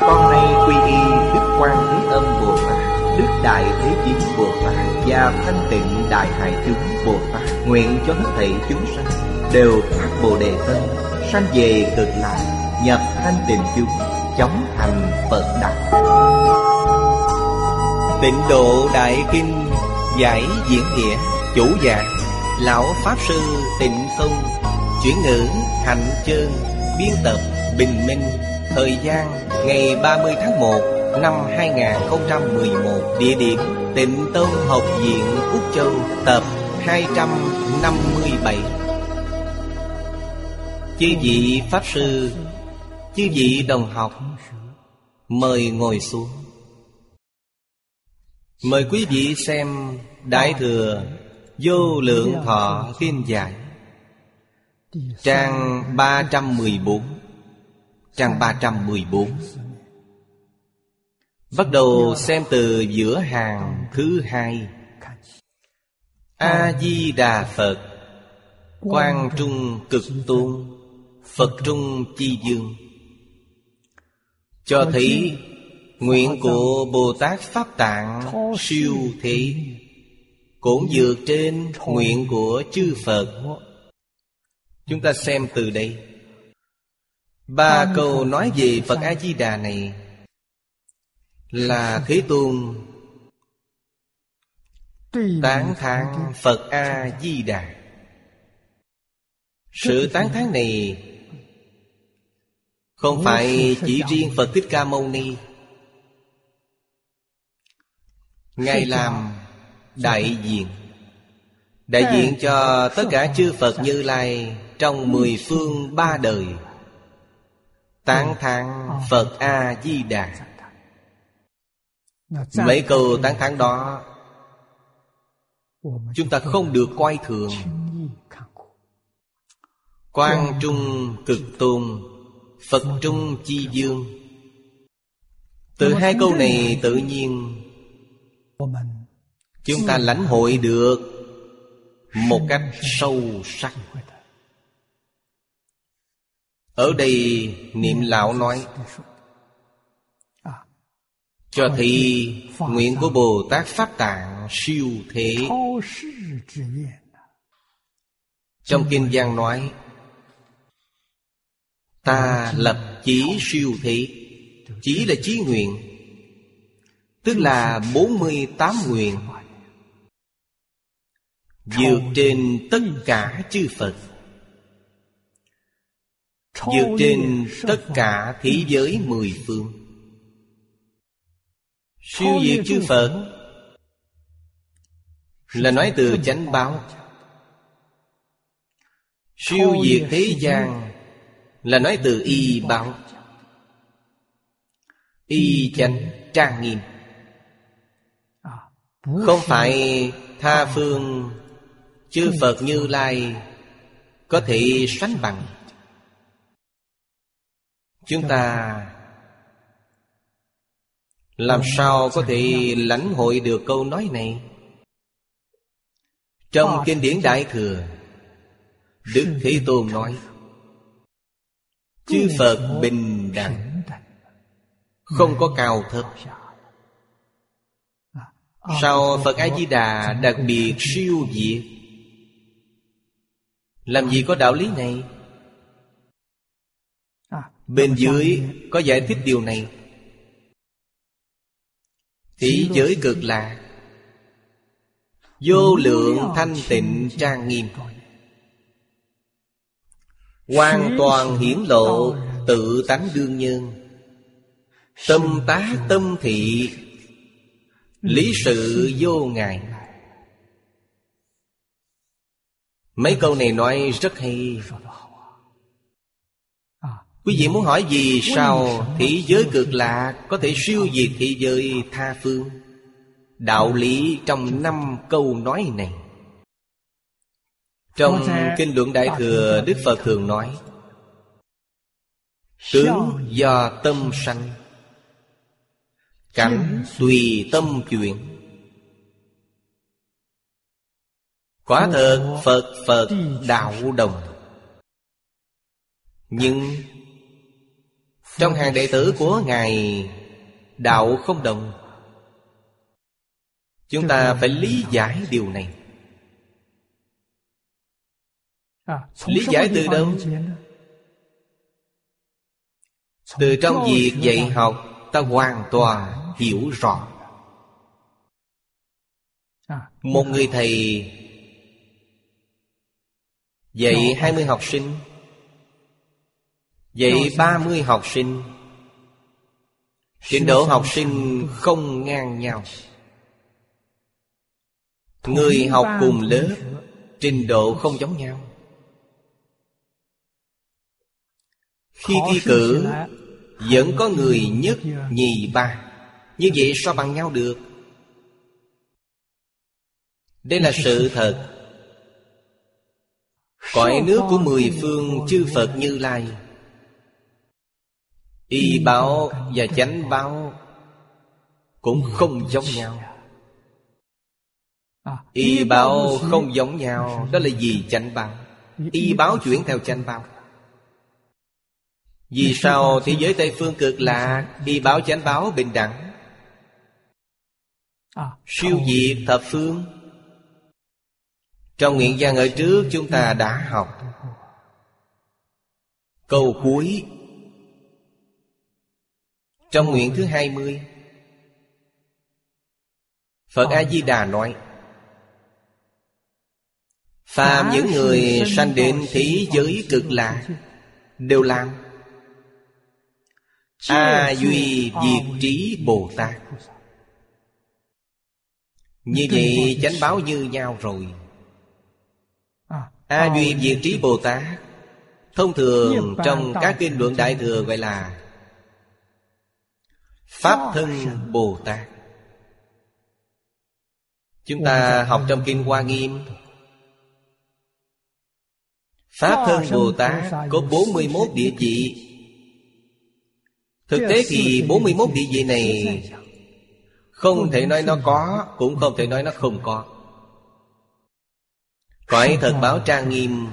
Con nay quy y Đức Quan Thế Âm Bồ Tát, Đức Đại Thế Chí Bồ Tát Và Thanh Tịnh Đại Hải Chúng Bồ Tát Nguyện cho hết thảy chúng sanh Đều phát Bồ Đề Tâm, Sanh về cực lạc, Nhập thanh tịnh chúng, Chóng thành Phật Đạo Tịnh Độ Đại Kinh Giải Diễn Nghĩa Chủ giảng Lão Pháp Sư Tịnh Tông Chuyển ngữ Hạnh Chương Biên tập Bình Minh, Thời gian ngày 30 tháng 1 năm 2011 Địa điểm Tịnh Tông Học viện Úc Châu, Tập 257 Chư vị Pháp Sư, Chư vị đồng học, Mời ngồi xuống. Mời quý vị xem Đại Thừa Vô Lượng Thọ Kinh Giải, Trang 314 Trang 314 Bắt đầu xem từ giữa hàng thứ hai. A-di-đà Phật, Quang Trung Cực Tôn, Phật Trung Chi Dương. Cho thấy Nguyện của Bồ Tát Pháp Tạng siêu thế, Cũng dược trên nguyện của chư Phật. Chúng ta xem từ đây. Ba câu nói về Phật A-di-đà này Là Thế Tôn Tán thán Phật A-di-đà. Sự tán thán này Không phải chỉ riêng Phật Thích Ca Mâu Ni. Ngài làm đại diện. Đại diện cho tất cả chư Phật Như Lai Trong mười phương ba đời Tán thán Phật A-di-đà. Mấy câu tán thán đó Chúng ta không được coi thường. Quang Trung Cực Tôn Phật Trung Chi Dương. Từ hai câu này tự nhiên Chúng ta lãnh hội được Một cách sâu sắc ở đây niệm lão nói, Cho thì nguyện của Bồ Tát Pháp Tạng siêu thế. Trong Kinh Giang nói, Ta lập chí siêu thế Chỉ là chí nguyện, Tức là 48 nguyện, Vượt trên tất cả chư Phật. Vượt trên tất cả thế giới mười phương. Siêu diệt chư Phật Là nói từ chánh báo. Siêu diệt thế gian Là nói từ y báo. Y chánh trang nghiêm. Không phải tha phương Chư Phật Như Lai Có thể sánh bằng Chúng ta Làm sao có thể lãnh hội được câu nói này? Trong Kinh điển Đại Thừa, Đức Thế Tôn nói, Chư Phật bình đẳng, Không có cao thấp. Sao Phật A-di-đà đặc biệt siêu diệt? Làm gì có đạo lý này? Bên dưới có giải thích điều này. Thế giới cực lạc Vô lượng thanh tịnh trang nghiêm. Hoàn toàn hiển lộ tự tánh đương nhân Tâm tá tâm thị Lý sự vô ngại. Mấy câu này nói rất hay Quý vị muốn hỏi gì sao Thế giới cực lạc, Có thể siêu diệt thế giới tha phương. Đạo lý trong năm câu nói này. Trong Kinh Luận Đại Thừa, Đức Phật thường nói, Tướng do tâm sanh, Cảnh tùy tâm chuyển. Quả thật, Phật Phật đạo đồng. Nhưng trong hàng đệ tử của Ngài Đạo không đồng. Chúng ta phải lý giải điều này. Lý giải từ đâu? Từ trong việc dạy học Ta hoàn toàn hiểu rõ. Một người thầy Dạy 20 học sinh Dạy 30 học sinh. Trình độ học sinh không ngang nhau. Người học cùng lớp Trình độ không giống nhau. Khi thi cử Vẫn có người nhất nhì ba. Như vậy sao bằng nhau được? Đây là sự thật. Cõi nước của mười phương chư Phật Như Lai Y báo và chánh báo Cũng không giống nhau. Y báo không giống nhau, Đó là gì chánh báo. Y báo chuyển theo chánh báo. Vì sao thế giới Tây Phương cực lạc, Y báo chánh báo bình đẳng? Siêu diệt thập phương. Trong nguyện gian ở trước chúng ta đã học. Câu cuối. Trong nguyện thứ hai mươi Phật A-di-đà nói Phàm những người sanh đến thế giới cực lạc Đều làm A Duy Diệt Trí Bồ Tát. Như vậy chánh báo như nhau rồi. A Duy Diệt Trí Bồ Tát Thông thường trong các kinh luận Đại Thừa gọi là Pháp Thân Bồ Tát Chúng ta học trong Kinh Hoa Nghiêm. Pháp Thân Bồ Tát có 41 địa vị. Thực tế thì 41 địa vị này Không thể nói nó có Cũng không thể nói nó không có. Cõi thật báo trang nghiêm.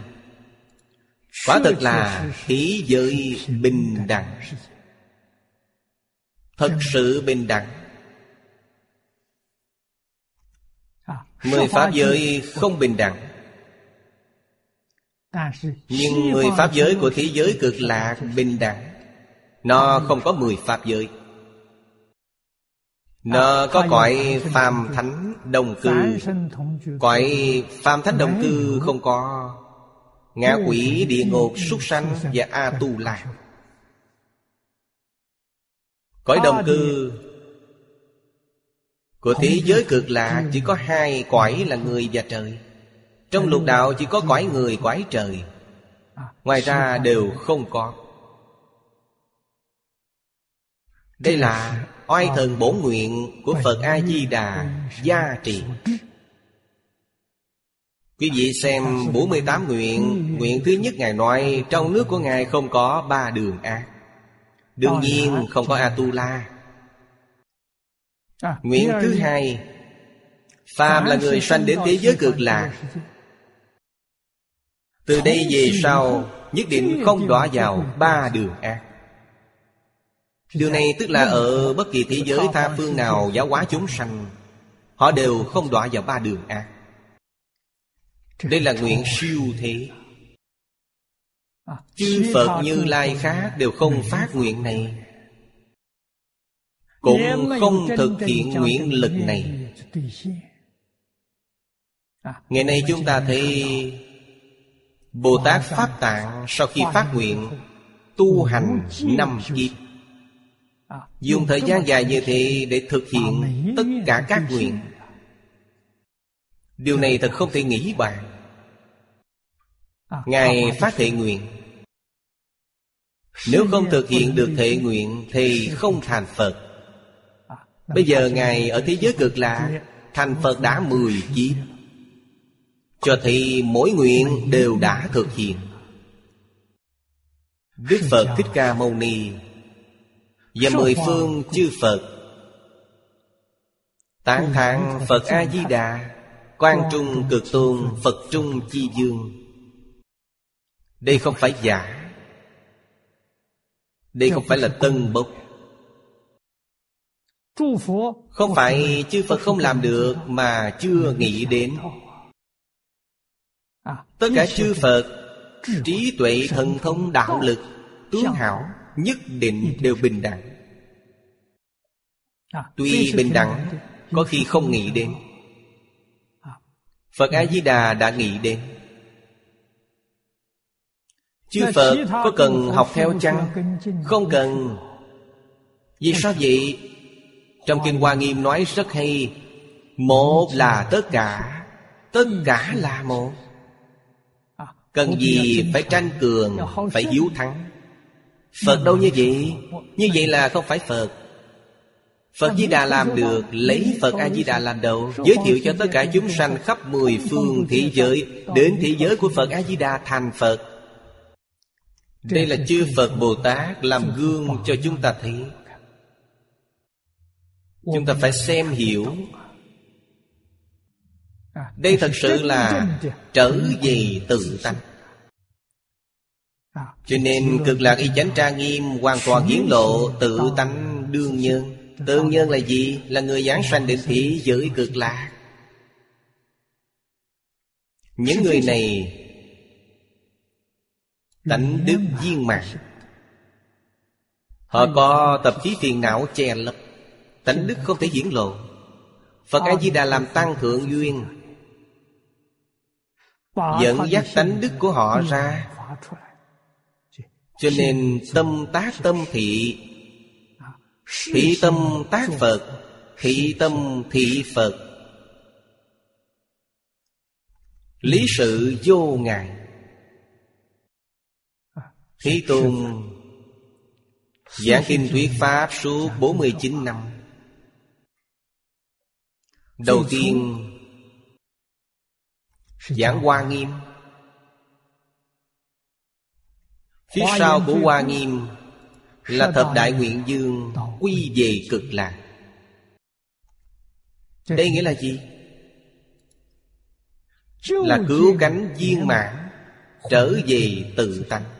Quả thật là thế giới bình đẳng Thật sự bình đẳng. Mười pháp giới không bình đẳng. Nhưng mười pháp giới của thế giới cực lạc bình đẳng. Nó không có mười pháp giới. Nó có cõi phàm thánh đồng cư. Cõi phàm thánh đồng cư không có. Ngạ quỷ, địa ngục, súc sanh và A-tu-la Cõi đồng cư. Của thế giới cực lạc chỉ có hai cõi là người và trời. Trong lục đạo chỉ có cõi người, cõi trời. Ngoài ra đều không có. Đây là oai thần bổn nguyện của Phật A-di-đà gia trị Quý vị xem 48 nguyện. Nguyện thứ nhất Ngài nói Trong nước của Ngài không có ba đường ác Đương nhiên không có A-tu-la. Nguyện thứ hai Phàm là người sanh đến thế giới cực lạc. Từ đây về sau Nhất định không đọa vào ba đường ác. Điều này tức là ở bất kỳ thế giới tha phương nào giáo hóa chúng sanh Họ đều không đọa vào ba đường ác. Đây là nguyện siêu thế Chư Phật Như Lai khác đều không phát nguyện này. Cũng không thực hiện nguyện lực này. Ngày nay chúng ta thấy Bồ Tát Pháp Tạng sau khi phát nguyện Tu hành năm kiếp. Dùng thời gian dài như thế để thực hiện tất cả các nguyện. Điều này thật không thể nghĩ bàn Ngài phát thệ nguyện. Nếu không thực hiện được thệ nguyện Thì không thành Phật. Bây giờ Ngài ở thế giới cực lạ. Thành Phật đã mười kiếp. Cho thì mỗi nguyện đều đã thực hiện. Đức Phật Thích Ca Mâu Ni Và mười phương chư Phật. Tán thán Phật A-di-đà Quan trung cực tôn Phật trung chi dương đây không phải giả. Đây không phải là tân bốc. Không phải chư Phật không làm được Mà chưa nghĩ đến. Tất cả chư Phật, Trí tuệ thần thông đạo lực, Tướng hảo, Nhất định đều bình đẳng. Tuy bình đẳng, Có khi không nghĩ đến. Phật A-di-đà đã nghĩ đến. Chư Phật có cần học theo chăng? Không cần. Vì sao vậy? Trong Kinh Hoa Nghiêm nói rất hay. Một là tất cả. Tất cả là một. Cần gì phải tranh cường Phải hiếu thắng? Phật đâu như vậy? Như vậy là không phải Phật. Phật Di Đà làm được Lấy Phật A Di Đà làm đầu Giới thiệu cho tất cả chúng sanh khắp mười phương thế giới Đến thế giới của Phật A Di Đà thành Phật đây là chư Phật Bồ Tát Làm gương cho chúng ta thấy. Chúng ta phải xem hiểu. Đây thật sự là trở về tự tánh Cho nên cực lạc y chánh tra nghiêm Hoàn toàn hiến lộ tự tánh đương nhân. Tương nhân là gì? Là người giảng sanh định thị giới cực lạc. Những người này Tánh đức viên mạng Họ có tập khí phiền não che lấp. Tánh đức không thể hiển lộ. Phật A-di-đà làm tăng thượng duyên. Dẫn dắt tánh đức của họ ra. Cho nên tâm tác tâm thị. Thị tâm tác Phật. Thị tâm thị Phật. Lý sự vô ngại Thế Tôn Giảng kinh thuyết Pháp suốt 49 năm. Đầu tiên Giảng Hoa Nghiêm. Phía sau của Hoa Nghiêm là thập đại nguyện dương quy về cực lạc. Đây nghĩa là gì? Là cứu cánh viên mãn trở về tự tánh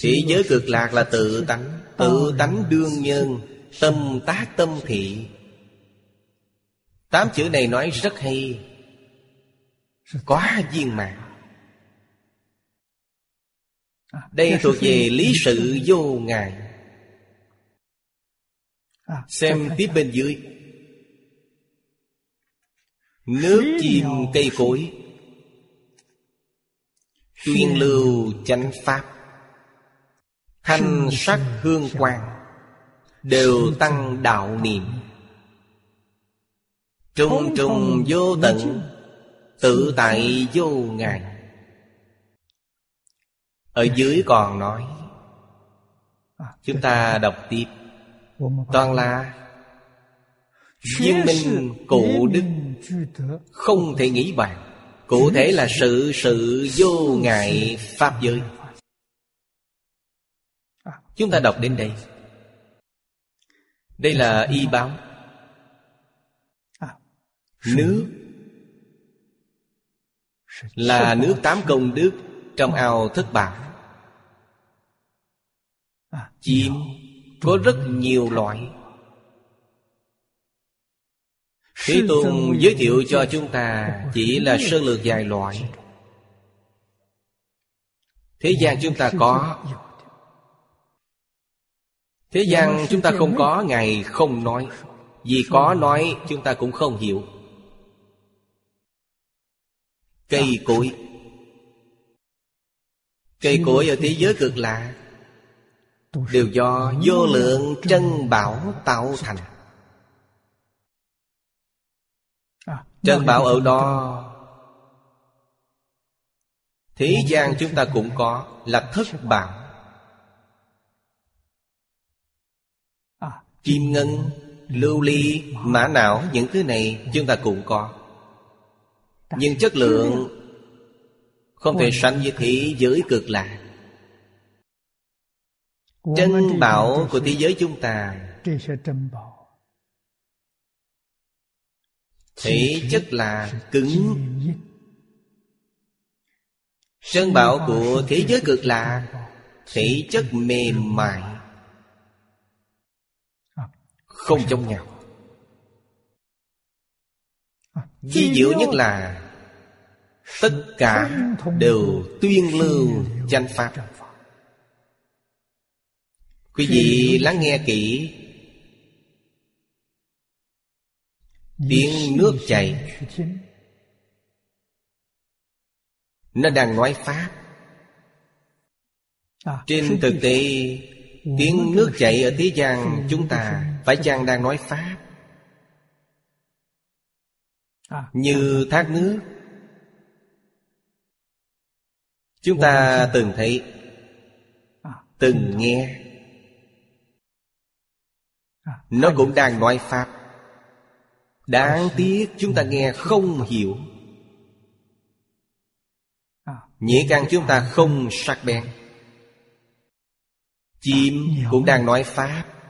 Thế giới cực lạc là tự tánh Tự tánh đương nhân Tâm tác tâm thị. Tám chữ này nói rất hay Quá viên mạng đây thuộc về lý sự vô ngại. Xem tiếp bên dưới. Nước chim cây cối Tuyên lưu chánh pháp Thanh sắc hương quang Đều tăng đạo niệm. Trung trung vô tận Tự tại vô ngại ở dưới còn nói Chúng ta đọc tiếp. Toàn là Viên minh cụ đức. Không thể nghĩ bàn. Cụ thể là sự sự vô ngại Pháp giới Chúng ta đọc đến đây. Đây là y báo. Nước. Là nước tám công đức Trong ao thất bảo Chim có rất nhiều loại Thế Tôn giới thiệu cho chúng ta Chỉ là sơ lược vài loại Thế gian chúng ta có Thế gian chúng ta không có Ngài không nói. Vì có nói chúng ta cũng không hiểu. Cây cối. Cây cối ở thế giới cực lạ. Đều do vô lượng chân bảo tạo thành. Chân bảo ở đó. Thế gian chúng ta cũng có Là thất bảo Kim ngân, lưu ly, mã não Những thứ này chúng ta cũng có. Nhưng chất lượng Không thể sánh với thế giới cực lạc. Chân bảo của thế giới chúng ta Thể chất là cứng. Chân bảo của thế giới cực lạc Thể chất mềm mại. Không giống nhau. Di diệu nhất là Tất cả đều tuyên lưu danh Pháp. Quý vị lắng nghe kỹ. Tiếng nước chảy. Nó đang nói Pháp. Trên thực tế Tiếng nước chảy ở thế gian chúng ta Phải chăng đang nói Pháp? Như thác nước Chúng ta từng thấy Từng nghe. Nó cũng đang nói Pháp. Đáng tiếc chúng ta nghe không hiểu. Nhĩ căn chúng ta không sắc bén. Chim cũng đang nói Pháp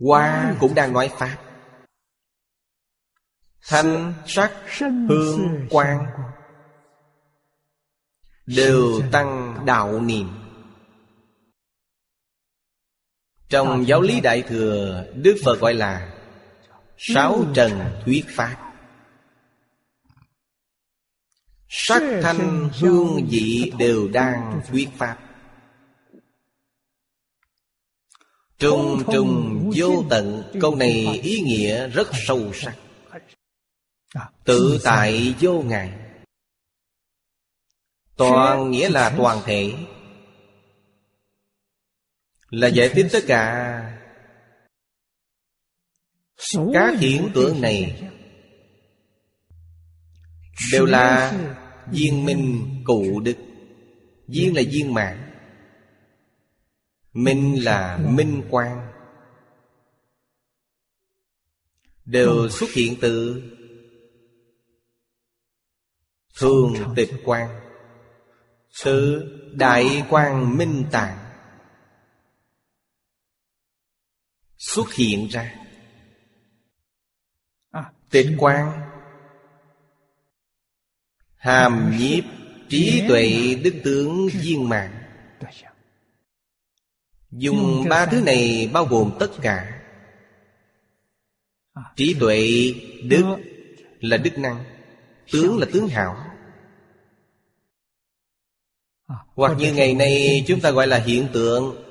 Hoa cũng đang nói Pháp. Thanh, sắc, hương, quang Đều tăng đạo niệm. Trong giáo lý Đại Thừa Đức Phật gọi là Sáu trần thuyết Pháp. Sắc thanh hương vị đều đang thuyết Pháp. Trung trung vô tận Câu này ý nghĩa rất sâu sắc. Tự tại vô ngại Toàn nghĩa là toàn thể. Là giải thích tất cả Các hiện tượng này Đều là viên minh cụ đức Viên là viên mạng Minh là minh quang. Đều xuất hiện từ Thường tịch quang Sự đại quang minh tạng. Xuất hiện ra. Tịch quang. Hàm nhiếp trí tuệ đức tướng viên mạng Dùng ba thứ này bao gồm tất cả. Trí tuệ, đức là đức năng Tướng là tướng hảo. Hoặc như ngày nay chúng ta gọi là hiện tượng.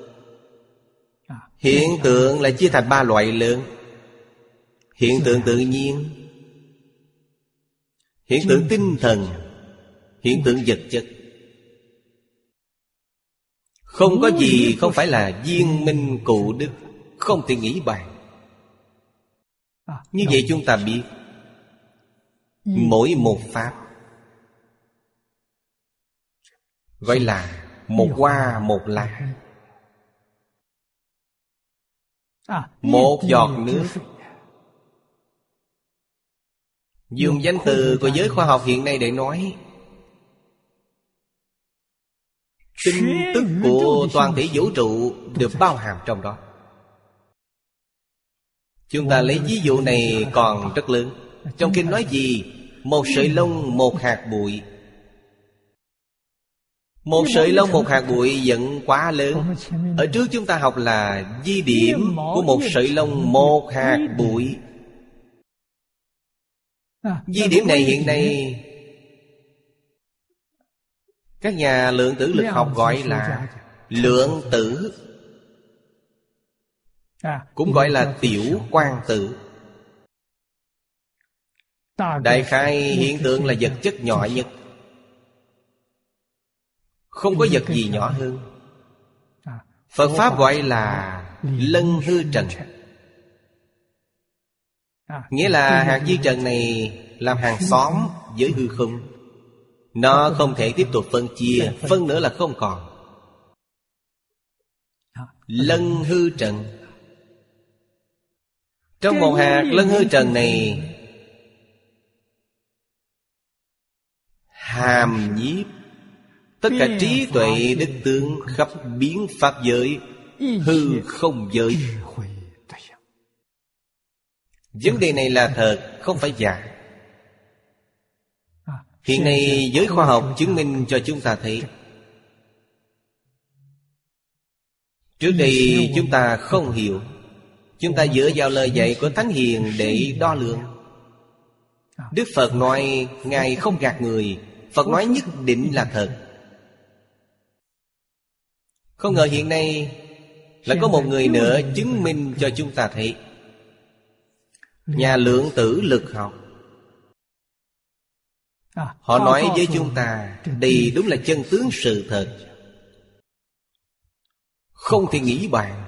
Hiện tượng là chia thành ba loại lớn. Hiện tượng tự nhiên Hiện tượng tinh thần Hiện tượng vật chất Không có gì không phải là viên minh cụ đức. Không thể nghĩ bàn Như vậy chúng ta biết. Mỗi một pháp. Gọi là một hoa một lá. Một giọt nước. Dùng danh từ của giới khoa học hiện nay để nói Tin tức của toàn thể vũ trụ Được bao hàm trong đó. Chúng ta lấy ví dụ này còn rất lớn. Trong kinh nói gì? Một sợi lông một hạt bụi. Một sợi lông một hạt bụi vẫn quá lớn. Ở trước chúng ta học là Di điểm của một sợi lông một hạt bụi. Di điểm này hiện nay Các nhà lượng tử lực học gọi là Lượng tử. Cũng gọi là tiểu quan tử. Đại khai hiện tượng là vật chất nhỏ nhất. Không có vật gì nhỏ hơn. Phật Pháp gọi là Lân hư trần. Nghĩa là hạt di trần này Làm hàng xóm với hư không nó không thể tiếp tục phân chia, Phân nữa là không còn. Lân hư trần. Trong một hạt lân hư trần này, Hàm nhiếp. Tất cả trí tuệ đức tướng khắp biến pháp giới, Hư không giới. Vấn đề này là thật, Không phải giả. Hiện nay giới khoa học chứng minh cho chúng ta thấy. Trước đây chúng ta không hiểu. Chúng ta dựa vào lời dạy của Thánh Hiền để đo lường. Đức Phật nói Ngài không gạt người. Phật nói nhất định là thật. Không ngờ hiện nay Là có một người nữa chứng minh cho chúng ta thấy. Nhà lượng tử lực học Họ nói với chúng ta Đây đúng là chân tướng sự thật. Không thể nghĩ bàn.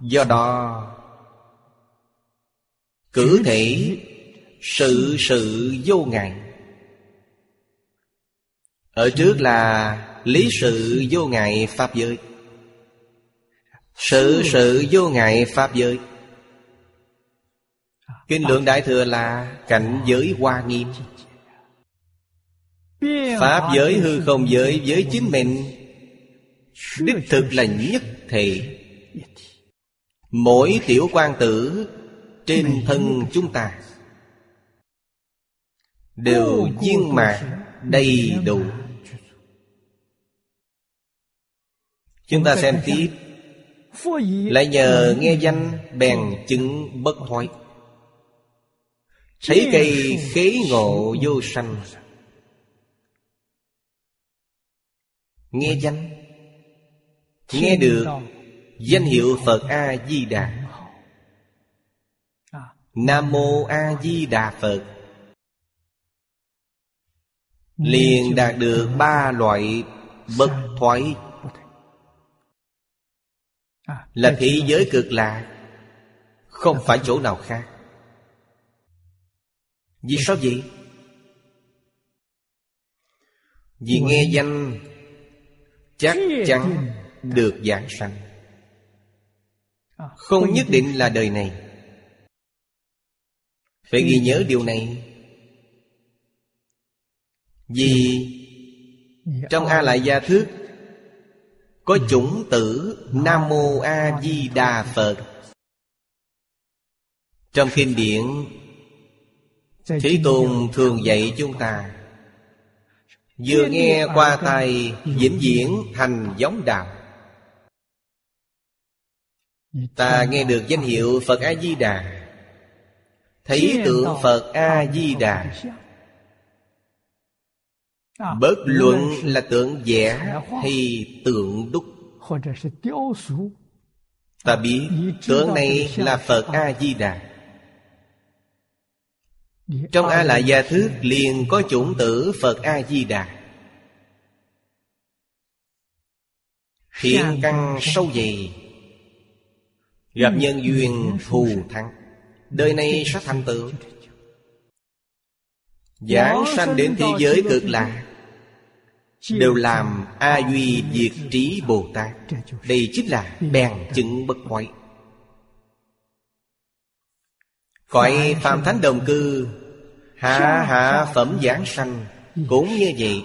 Do đó Cử thể Sự sự vô ngại. Ở trước là Lý sự vô ngại Pháp giới. Sự sự vô ngại Pháp giới Kinh lượng Đại Thừa là cảnh giới hoa nghiêm. Pháp giới hư không giới với chính mình, Đích thực là nhất thể. Mỗi tiểu quan tử Trên thân chúng ta Đều viên mạc đầy đủ. Chúng ta xem tiếp. Lại nhờ nghe danh bèn chứng bất thoái Thấy cây khế ngộ vô sanh. Nghe danh. Nghe được Danh hiệu Phật A-di-đà. Nam Mô A-di-đà Phật. Liền đạt được ba loại bất thoái. Là thế giới cực lạc Không phải chỗ nào khác vì sao vậy? Vì nghe danh Chắc chắn được giảng sanh. Không nhất định là đời này. Phải ghi nhớ điều này. Vì Trong A Lại Gia Thước Có chủng tử Nam Mô A Di Đà Phật. Trong kinh điển Thế Tôn thường dạy chúng ta Vừa nghe qua tai vĩnh viễn thành giống đạo. Ta nghe được danh hiệu Phật A-di-đà. Thấy tượng Phật A-di-đà. Bất luận là tượng vẽ hay tượng đúc. Ta biết tượng này là Phật A-di-đà trong A Lại Gia Thước liền có chủng tử Phật A-di-đà. Thiện căn sâu dày. Gặp nhân duyên thù thắng. Đời này sẽ thành tựu. Giảng sanh đến thế giới cực lạc Đều làm A Duy Diệt Trí Bồ Tát. Đây chính là bèn chứng bất hoại Cõi Phạm Thánh Đồng Cư Hạ hạ phẩm giảng sanh Cũng như vậy.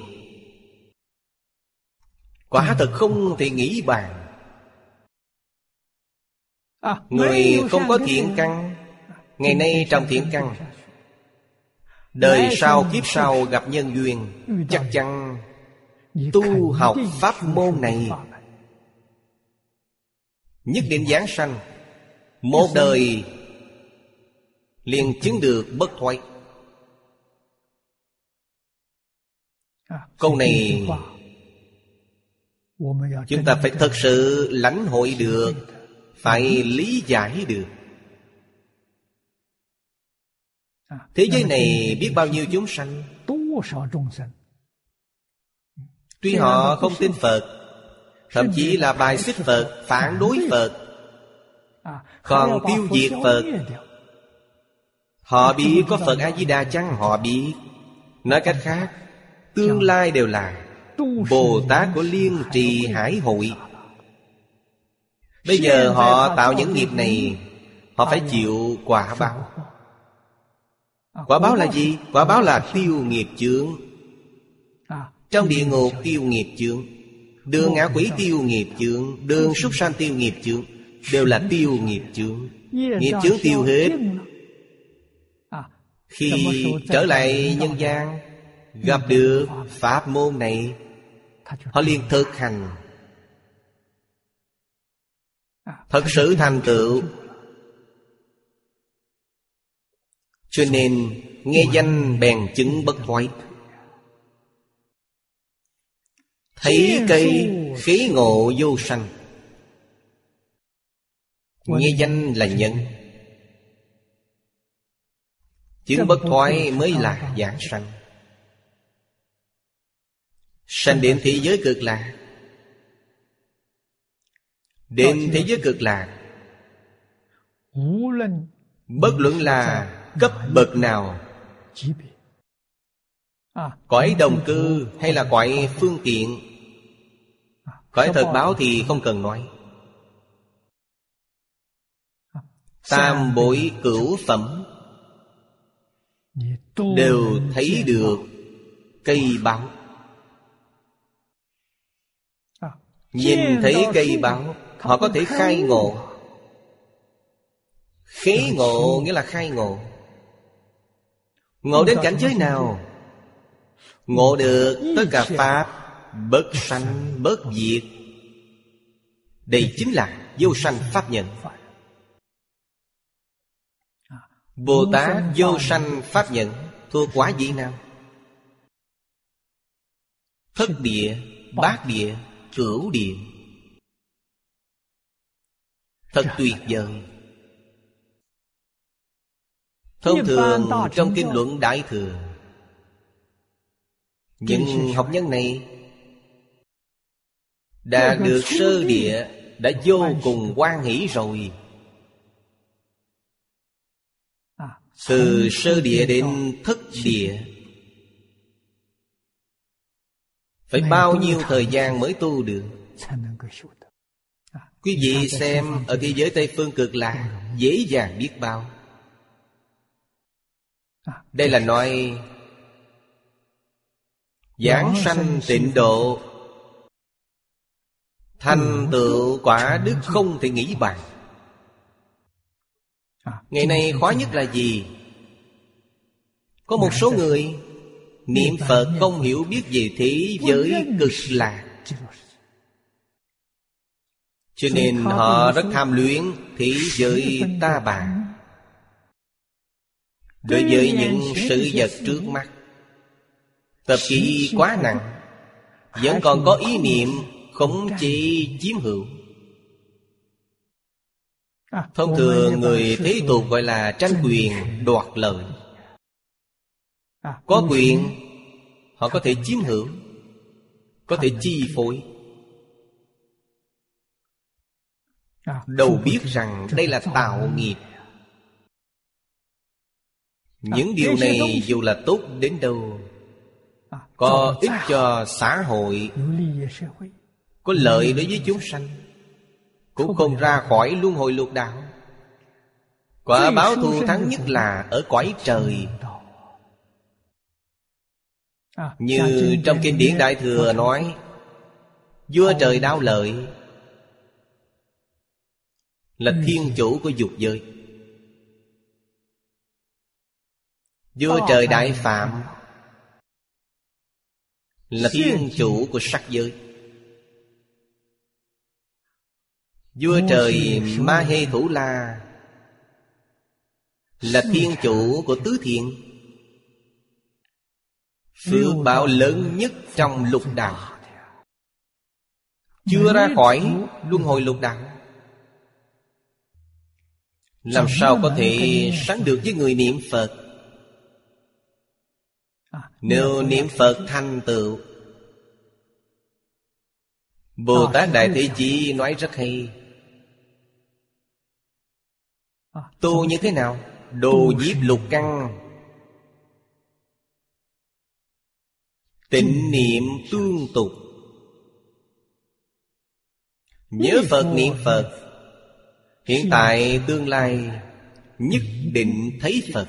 Quả thật không thể nghĩ bàn. Người không có thiện căn Ngày nay trong thiện căn Đời sau kiếp sau gặp nhân duyên Chắc chắn Tu học pháp môn này Nhất định giảng sanh. Một đời liền chứng được bất thoại Câu này Chúng ta phải thật sự lãnh hội được Phải lý giải được. Thế giới này biết bao nhiêu chúng sanh? Tuy họ không tin Phật Thậm chí là bài xích Phật Phản đối Phật. Còn tiêu diệt Phật Họ biết có Phật A-di-đà chăng? họ biết Nói cách khác Tương lai đều là Bồ Tát của Liên Trì Hải Hội. Bây giờ họ tạo những nghiệp này Họ phải chịu quả báo. Quả báo là gì? Quả báo là tiêu nghiệp chướng. Trong địa ngục tiêu nghiệp chướng. Đường ngã quỷ tiêu nghiệp chướng. Đường súc sanh tiêu nghiệp chướng. Đều là tiêu nghiệp chướng. Nghiệp chướng tiêu hết Khi trở lại nhân gian Gặp được pháp môn này Họ liền thực hành. Thật sự thành tựu. Cho nên nghe danh bèn chứng bất thoái. Thấy cây khí ngộ vô sanh. Nghe danh là nhân Chứng bất thoái mới là giảng sanh. Sanh đến thế giới cực lạc. Đến thế giới cực lạc. Bất luận là cấp bậc nào. Cõi đồng cư hay là cõi phương tiện? Cõi thật báo thì không cần nói. Tam bội cửu phẩm Đều thấy được cây báo Nhìn thấy cây báo Họ có thể khai ngộ. Khí ngộ nghĩa là khai ngộ. Ngộ đến cảnh giới nào? Ngộ được tất cả Pháp Bất sanh bất diệt. Đây chính là vô sanh Pháp nhận Bồ Tát vô sanh Pháp nhận Thua quá gì nào Thất địa Bát địa Cửu địa. Thật tuyệt vời. Thông thường trong kinh luận Đại Thừa. Những học nhân này Đã được sơ địa Đã vô cùng quan hỷ rồi Từ sơ địa đến thất địa. Phải bao nhiêu thời gian mới tu được? Quý vị xem ở thế giới Tây Phương cực lạc Dễ dàng biết bao. Đây là nói Giảng sanh tịnh độ. Thành tựu quả đức không thể nghĩ bàn Ngày nay khó nhất là gì? Có một số người Niệm Phật không hiểu biết về thế giới cực lạc. Cho nên họ rất tham luyến thế giới ta bà Đối với những sự vật trước mắt Tập khí quá nặng Vẫn còn có ý niệm khống chế chiếm hữu. à, Thông thường người thế tục gọi là tranh quyền đoạt lợi. À, Có quyền Họ có thể chiếm hữu Có thể chi phối. Đâu biết rằng đây là tạo nghiệp. Những điều này dù là tốt đến đâu Có ích cho xã hội Có lợi đối với chúng sanh Cũng không ra khỏi luân hồi lục đạo. Quả báo thù thắng nhất là ở cõi trời. Như trong kinh điển Đại Thừa nói Vua trời đau lợi là ừ. thiên chủ của dục giới. Vua trời đại phạm là thiên chủ của sắc giới vua trời ma hê thủ la là thiên chủ của tứ thiện. Phước báo lớn nhất trong lục đạo. Chưa ra khỏi luân hồi lục đạo. Làm sao có thể sánh được với người niệm Phật? À, Nếu niệm Phật thành tựu Bồ Tát Đại Thế Chí nói rất hay. à, Tu như thế nào? Đồ nhiếp lục căn. Tịnh niệm tương tục. Nhớ Phật niệm Phật. Hiện tại tương lai Nhất định thấy Phật.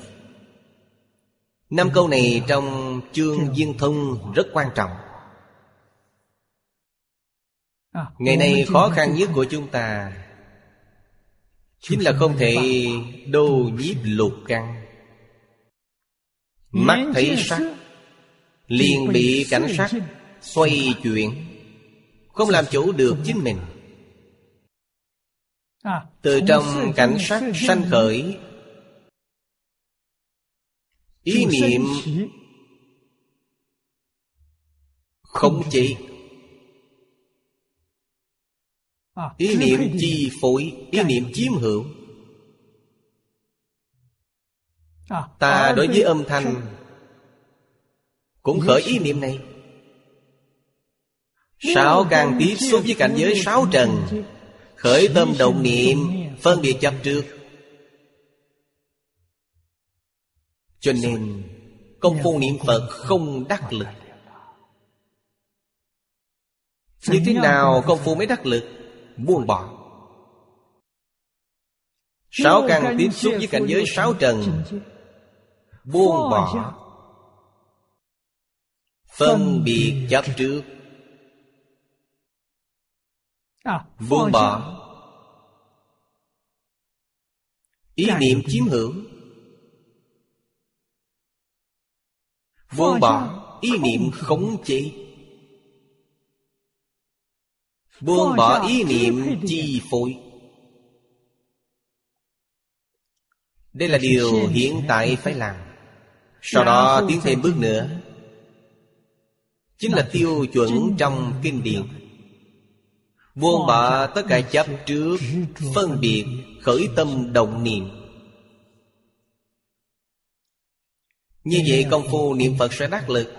Năm câu này trong chương Duyên Thông rất quan trọng. Ngày nay khó khăn nhất của chúng ta Chính là không thể đô nhiếp lục căn. Mắt thấy sắc liền bị cảnh sắc xoay chuyển. Không làm chủ được chính mình. Từ trong cảnh sắc sanh khởi Ý niệm không chỉ Ý niệm chi phối Ý niệm chiếm hữu. Ta đối với âm thanh Cũng khởi ý niệm này. Sáu càng tiếp xúc với cảnh giới sáu trần. Khởi tâm động niệm Phân biệt chấp trước. Cho nên Công phu niệm Phật không đắc lực. Như thế nào công phu mới đắc lực Buông bỏ. Sáu căn tiếp xúc với cảnh giới sáu trần. Buông bỏ. Phân biệt chấp trước. Buông bỏ. Ý niệm chiếm hữu Buông bỏ. ý niệm khống chế Buông bỏ ý niệm chi phối. Đây là điều hiện tại phải làm. Sau đó tiến thêm bước nữa. Chính là tiêu chuẩn trong kinh điển. Buông bỏ tất cả chấp trước Phân biệt khởi tâm động niệm. Như vậy công phu niệm Phật sẽ đắc lực.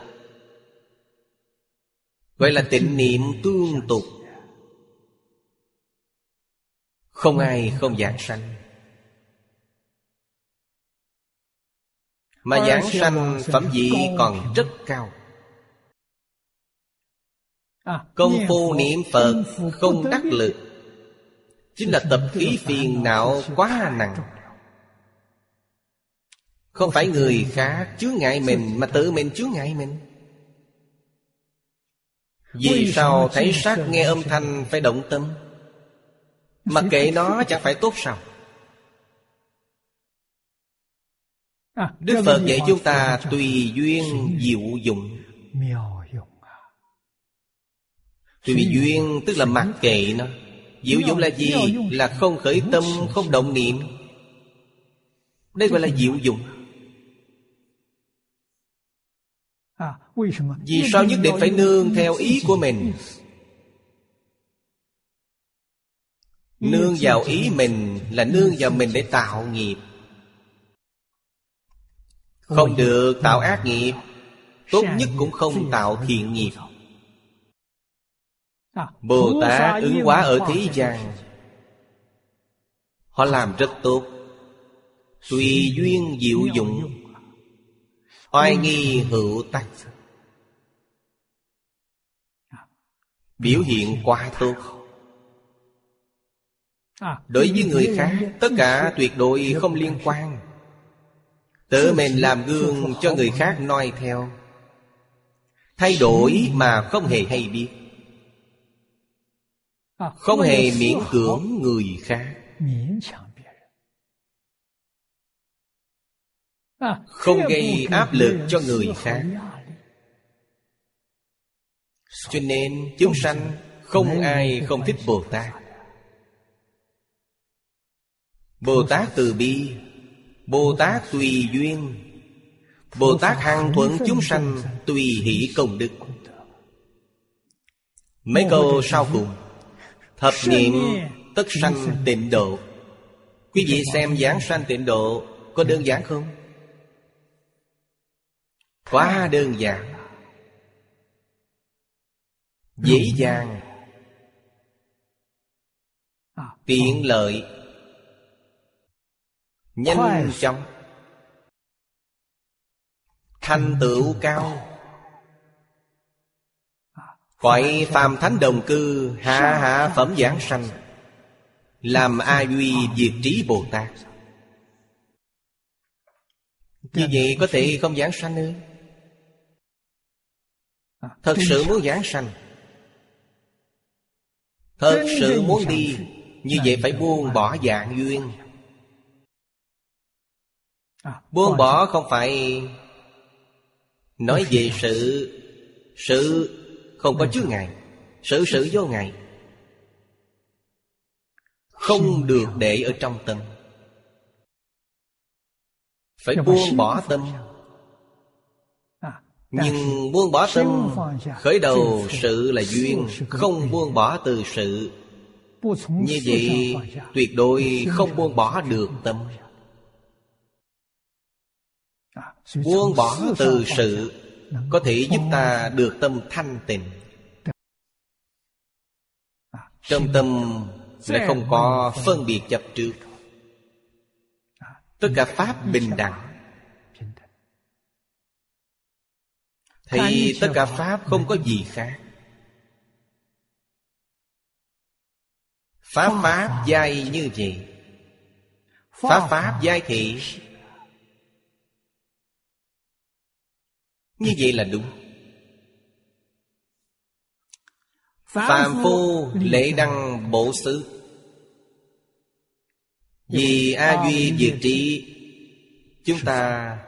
Gọi là tịnh niệm tương tục Không ai không giảng sanh. Mà giảng sanh phẩm vị còn rất cao. Công phu niệm Phật không đắc lực. Chính là tập khí phiền não quá nặng. Không phải người khác chứa ngại mình Mà tự mình chứa ngại mình. Vì sao thấy sắc nghe âm thanh phải động tâm Mặc kệ nó chẳng phải tốt sao? Đức Phật dạy chúng ta tùy duyên diệu dụng. Tùy duyên tức là mặc kệ nó. Diệu dụng là gì? Là không khởi tâm, không động niệm. Đây gọi là diệu dụng. Vì sao nhất định phải nương theo ý của mình Nương vào ý mình là nương vào mình để tạo nghiệp. Không được. tạo ác nghiệp. Tốt nhất cũng không tạo thiện nghiệp. Bồ Tát ứng hóa ở thế gian. Họ làm rất tốt. Tùy duyên diệu dụng Oai nghi hữu tắc. Biểu hiện quá tốt Đối với người khác Tất cả tuyệt đối không liên quan. Tự mình làm gương cho người khác noi theo. Thay đổi mà không hề hay biết. Không hề miễn cưỡng người khác. Không gây áp lực cho người khác. Cho nên chúng sanh Không ai không thích Bồ Tát Bồ Tát từ bi Bồ Tát tùy duyên Bồ Tát hàng thuận chúng sanh Tùy hỷ công đức. Mấy câu sau cùng. Thập niệm tất sanh tịnh độ. Quý vị xem giảng sanh tịnh độ Có đơn giản không? Quá đơn giản. Dễ dàng. Tiện lợi. Nhanh chóng. Thành tựu cao. Cõi phàm thánh đồng cư Hạ hạ phẩm giảng sanh. Làm A Duy Diệt Trí Bồ Tát? Như vậy có thể không giảng sanh ư? Thật sự muốn giảng sanh. Thật sự muốn đi Như vậy phải buông bỏ dạng duyên Buông bỏ không phải Nói về sự Sự không có chướng ngại. Sự sự vô ngại. Không được để ở trong tâm. Phải buông bỏ tâm. Nhưng buông bỏ tâm Khởi đầu sự là duyên Không buông bỏ từ sự. Như vậy tuyệt đối không buông bỏ được tâm Buông bỏ từ sự Có thể giúp ta được tâm thanh tịnh. Trong tâm lại không có phân biệt chấp trước. Tất cả Pháp bình đẳng. Thì tất cả Pháp không có gì khác. Pháp Pháp giai như vậy. Pháp Pháp giai thị Như vậy là đúng. Phạm phu lễ đăng bổ xứ. Vì A Duy diệt trị Chúng ta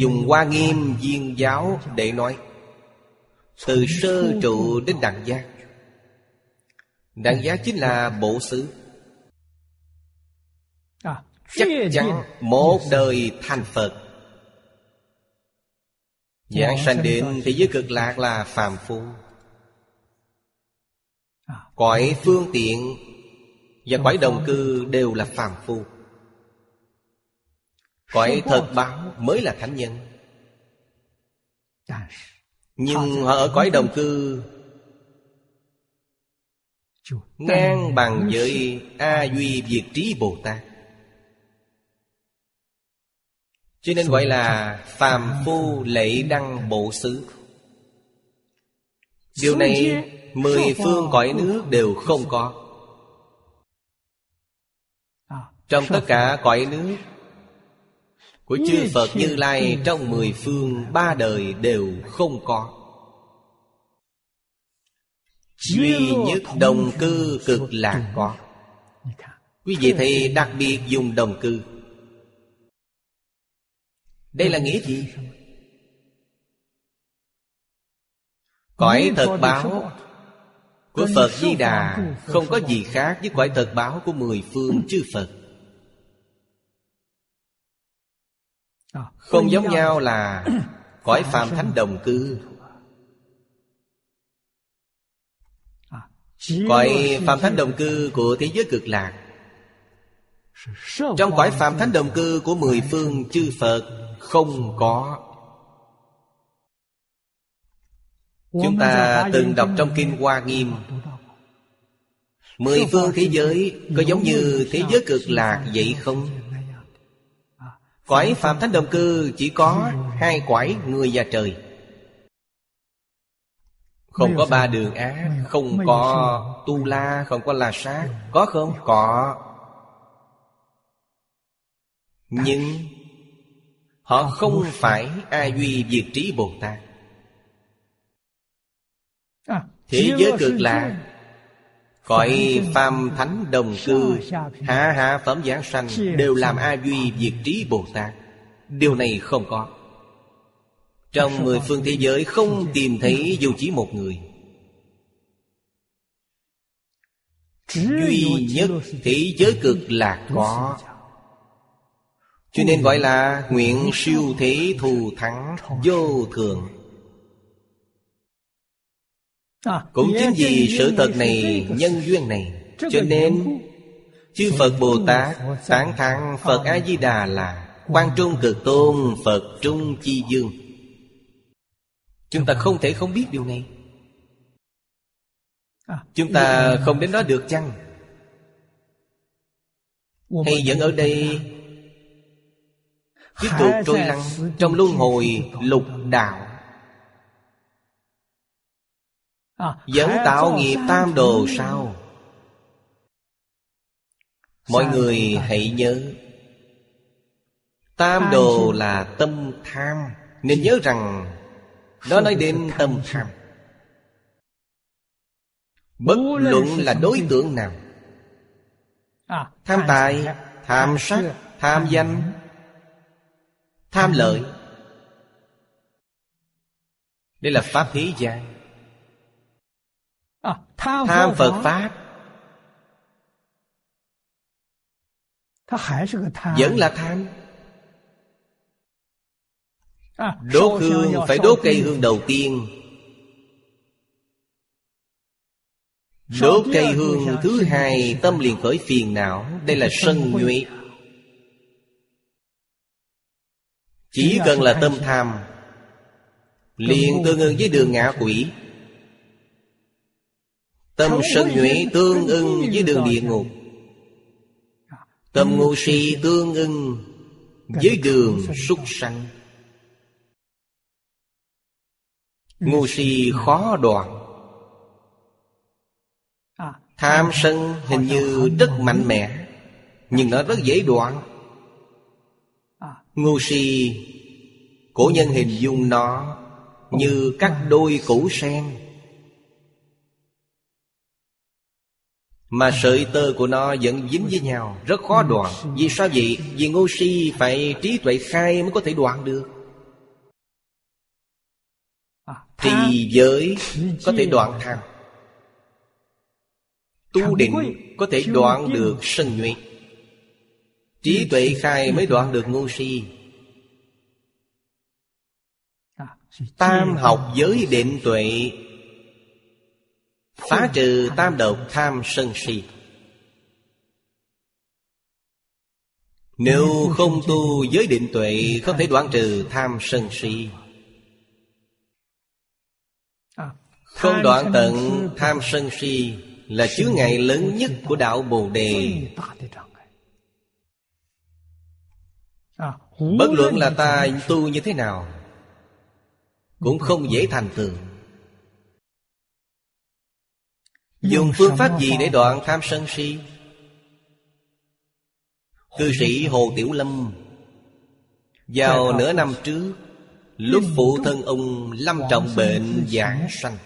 Dùng hoa nghiêm viên giáo để nói. Từ sơ trụ đến đẳng giác Đẳng giác chính là bộ xứ Chắc chắn một đời thành Phật. Giảng sanh đến thế giới cực lạc là phàm phu. Cõi phương tiện Và cõi đồng cư đều là phàm phu. Cõi thật báo mới là thánh nhân. Nhưng họ ở cõi đồng cư Ngang bằng với A Duy Việt Trí Bồ Tát cho nên gọi là phàm phu lệ đăng bộ xứ. Điều này Mười phương cõi nước đều không có. Trong tất cả cõi nước Của chư Phật Như Lai Trong mười phương ba đời đều không có. Duy nhất đồng cư cực lạc có. Quý vị thấy đặc biệt dùng đồng cư đây là nghĩa gì? Cõi thật báo của Phật Di Đà Không có gì khác với cõi thật báo của mười phương chư Phật Không giống nhau là cõi phàm Thánh Đồng Cư Cõi phàm Thánh Đồng Cư của thế giới cực lạc trong cõi Phạm Thánh Đồng Cư của mười phương chư Phật không có. Chúng ta từng đọc trong Kinh Hoa Nghiêm. Mười phương thế giới Có giống như thế giới cực lạc vậy không? Cõi Phạm Thánh Đồng Cư Chỉ có hai quải người và trời. Không có ba đường ác Không có tu la Không có la sát. Có không? Có Nhưng Họ không phải A Duy Diệt Trí Bồ Tát. À, Thế giới cực lạc Cõi phàm thánh đồng cư Hạ hạ phẩm giảng sanh Đều làm A Duy Diệt Trí Bồ Tát. Điều này không có. Trong mười phương thế giới Không tìm thấy dù chỉ một người. Duy nhất thế giới cực lạc có cho nên gọi là nguyện siêu thế thù thắng vô thường. Cũng chính vì sự thật này Nhân duyên này Cho nên Chư Phật Bồ Tát Tán thắng Phật A-di-đà là Quan trung cực tôn Phật trung chi dương. Chúng ta không thể không biết điều này. Chúng ta không đến đó được chăng? Hay vẫn ở đây Tiếp tục trôi lăn Trong luân hồi lục đạo. Vẫn tạo nghiệp tam đồ sao? Mọi người hãy nhớ. Tam đồ là tâm tham. Nên nhớ rằng Đó nói đến tâm tham. Bất luận là đối tượng nào Tham tài Tham sắc Tham danh Tham lợi. Đây là Pháp thế gian Tham Phật Pháp. Vẫn là tham. Đốt hương phải đốt cây hương đầu tiên. Đốt cây hương thứ hai Tâm liền khởi phiền não. Đây là sân nhuệ Chỉ cần là tâm tham liền tương ứng với đường ngạ quỷ. Tâm sân nhuệ tương ưng với đường địa ngục. Tâm ngu si tương ưng với đường súc sanh. Ngu si khó đoạn Tham sân hình như rất mạnh mẽ Nhưng nó rất dễ đoạn Ngu si, Cổ nhân hình dung nó Như các đôi củ sen Mà sợi tơ của nó vẫn dính với nhau, Rất khó đoạn Vì sao vậy? Vì ngu si phải trí tuệ khai mới có thể đoạn được Trì giới có thể đoạn tham Tu định có thể đoạn được sân nguyện. Trí tuệ khai mới đoạn được ngu si. Tam học giới định tuệ. Phá trừ tam độc tham sân si. Nếu không tu giới định tuệ Không thể đoạn trừ tham sân si. Không đoạn tận tham sân si Là chướng ngại lớn nhất của đạo Bồ Đề Bất luận là ta tu như thế nào Cũng không dễ thành tựu. Dùng phương pháp gì để đoạn tham sân si? Cư sĩ Hồ Tiểu Lâm Vào nửa năm trước Lúc phụ thân ông lâm trọng bệnh giảng sanh.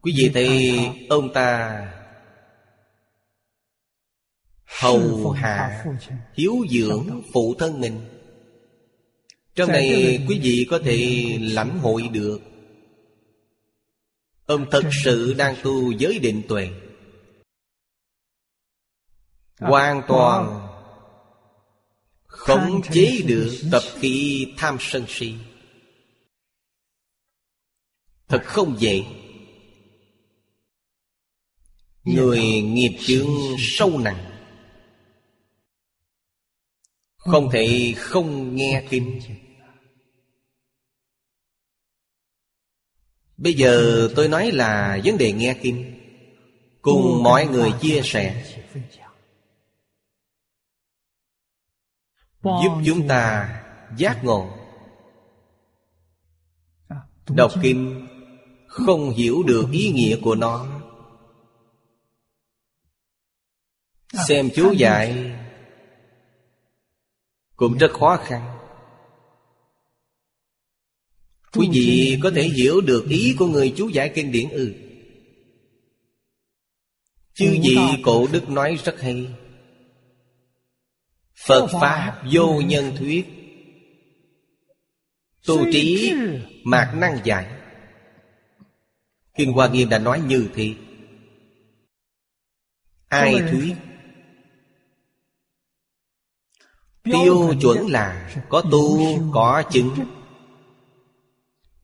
Quý vị thấy ông ta Hầu hạ Hiếu dưỡng phụ thân mình. Trong này quý vị có thể lãnh hội được. Ông thật sự đang tu giới định tuệ. Hoàn toàn Khống chế được tập khí tham sân si. Thật không dễ. Người nghiệp chướng sâu nặng Không thể không nghe kinh Bây giờ tôi nói là vấn đề nghe kinh Cùng mọi người chia sẻ. Giúp chúng ta giác ngộ. Đọc kinh. Không hiểu được ý nghĩa của nó. Xem chú dạy Cũng rất khó khăn. Quý vị có thể hiểu được ý của người chú giải kinh điển ư? Chư vị cổ đức nói rất hay. Phật Pháp vô nhân thuyết. Tu trí mạc năng giải. Kinh Hoa Nghiêm đã nói như thế. Ai thuyết Tiêu chuẩn là Có tu, có chứng.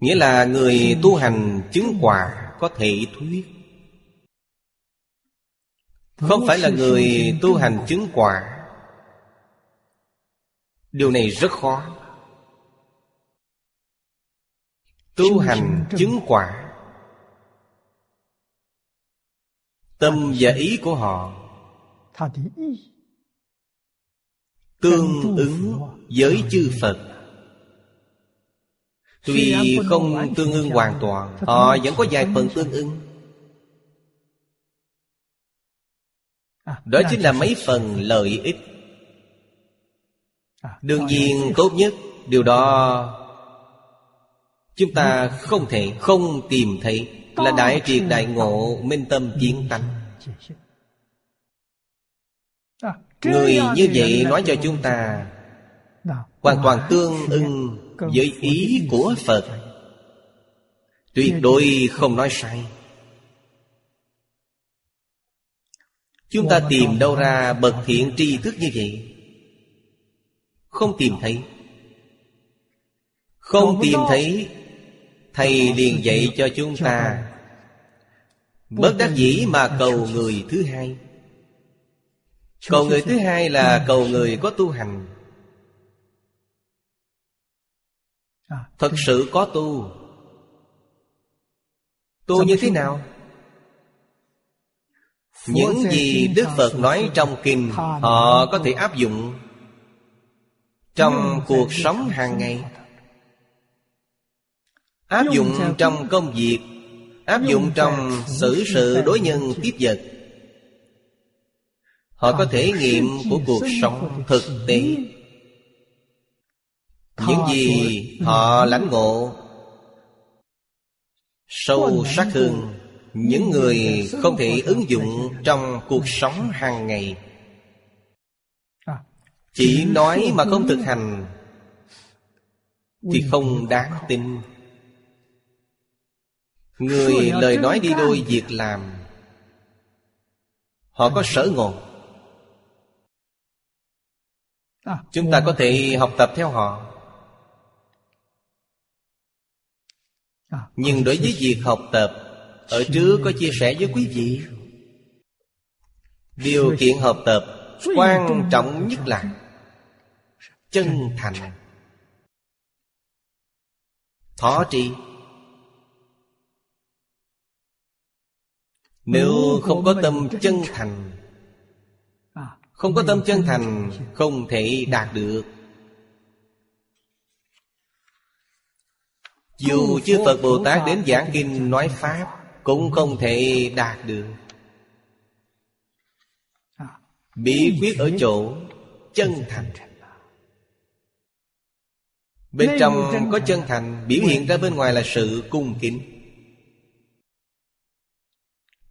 Nghĩa là người tu hành chứng quả Có thể thuyết. Không phải là người tu hành chứng quả. Điều này rất khó. Tu hành chứng quả. Tâm và ý của họ. Tương ứng với chư Phật. Tuy không tương ưng hoàn toàn Họ vẫn có vài phần tương ưng Đó chính là mấy phần lợi ích. Đương nhiên tốt nhất Điều đó Chúng ta không thể không tìm thấy Là đại triệt đại ngộ Minh tâm chiến tánh Người như vậy nói cho chúng ta Hoàn toàn tương ưng với ý của Phật. Tuyệt đối không nói sai. Chúng ta tìm đâu ra bậc thiện tri thức như vậy? Không tìm thấy. Không tìm thấy Thầy liền dạy cho chúng ta. Bất đắc dĩ mà cầu người thứ hai Cầu người thứ hai là cầu người có tu hành. Thật sự có tu. Tu như thế nào? Những gì Đức Phật nói trong kinh Họ có thể áp dụng Trong cuộc sống hàng ngày. Áp dụng trong công việc Áp dụng trong xử sự đối nhân tiếp vật Họ có thể nghiệm của cuộc sống thực tế. Những gì họ lãnh ngộ Sâu sắc hơn Những người không thể ứng dụng trong cuộc sống hàng ngày. Chỉ nói mà không thực hành Thì không đáng tin. Người lời nói đi đôi việc làm Họ có sở ngộ Chúng ta có thể học tập theo họ. Nhưng đối với việc học tập Ở trước có chia sẻ với quý vị. Điều kiện học tập Quan trọng nhất là Chân thành. Thó tri Nếu không có tâm chân thành không có tâm chân thành, Không thể đạt được. Dù chư Phật Bồ Tát đến giảng kinh nói Pháp, Cũng không thể đạt được. Bí quyết ở chỗ chân thành. Bên trong có chân thành, Biểu hiện ra bên ngoài là sự cung kính.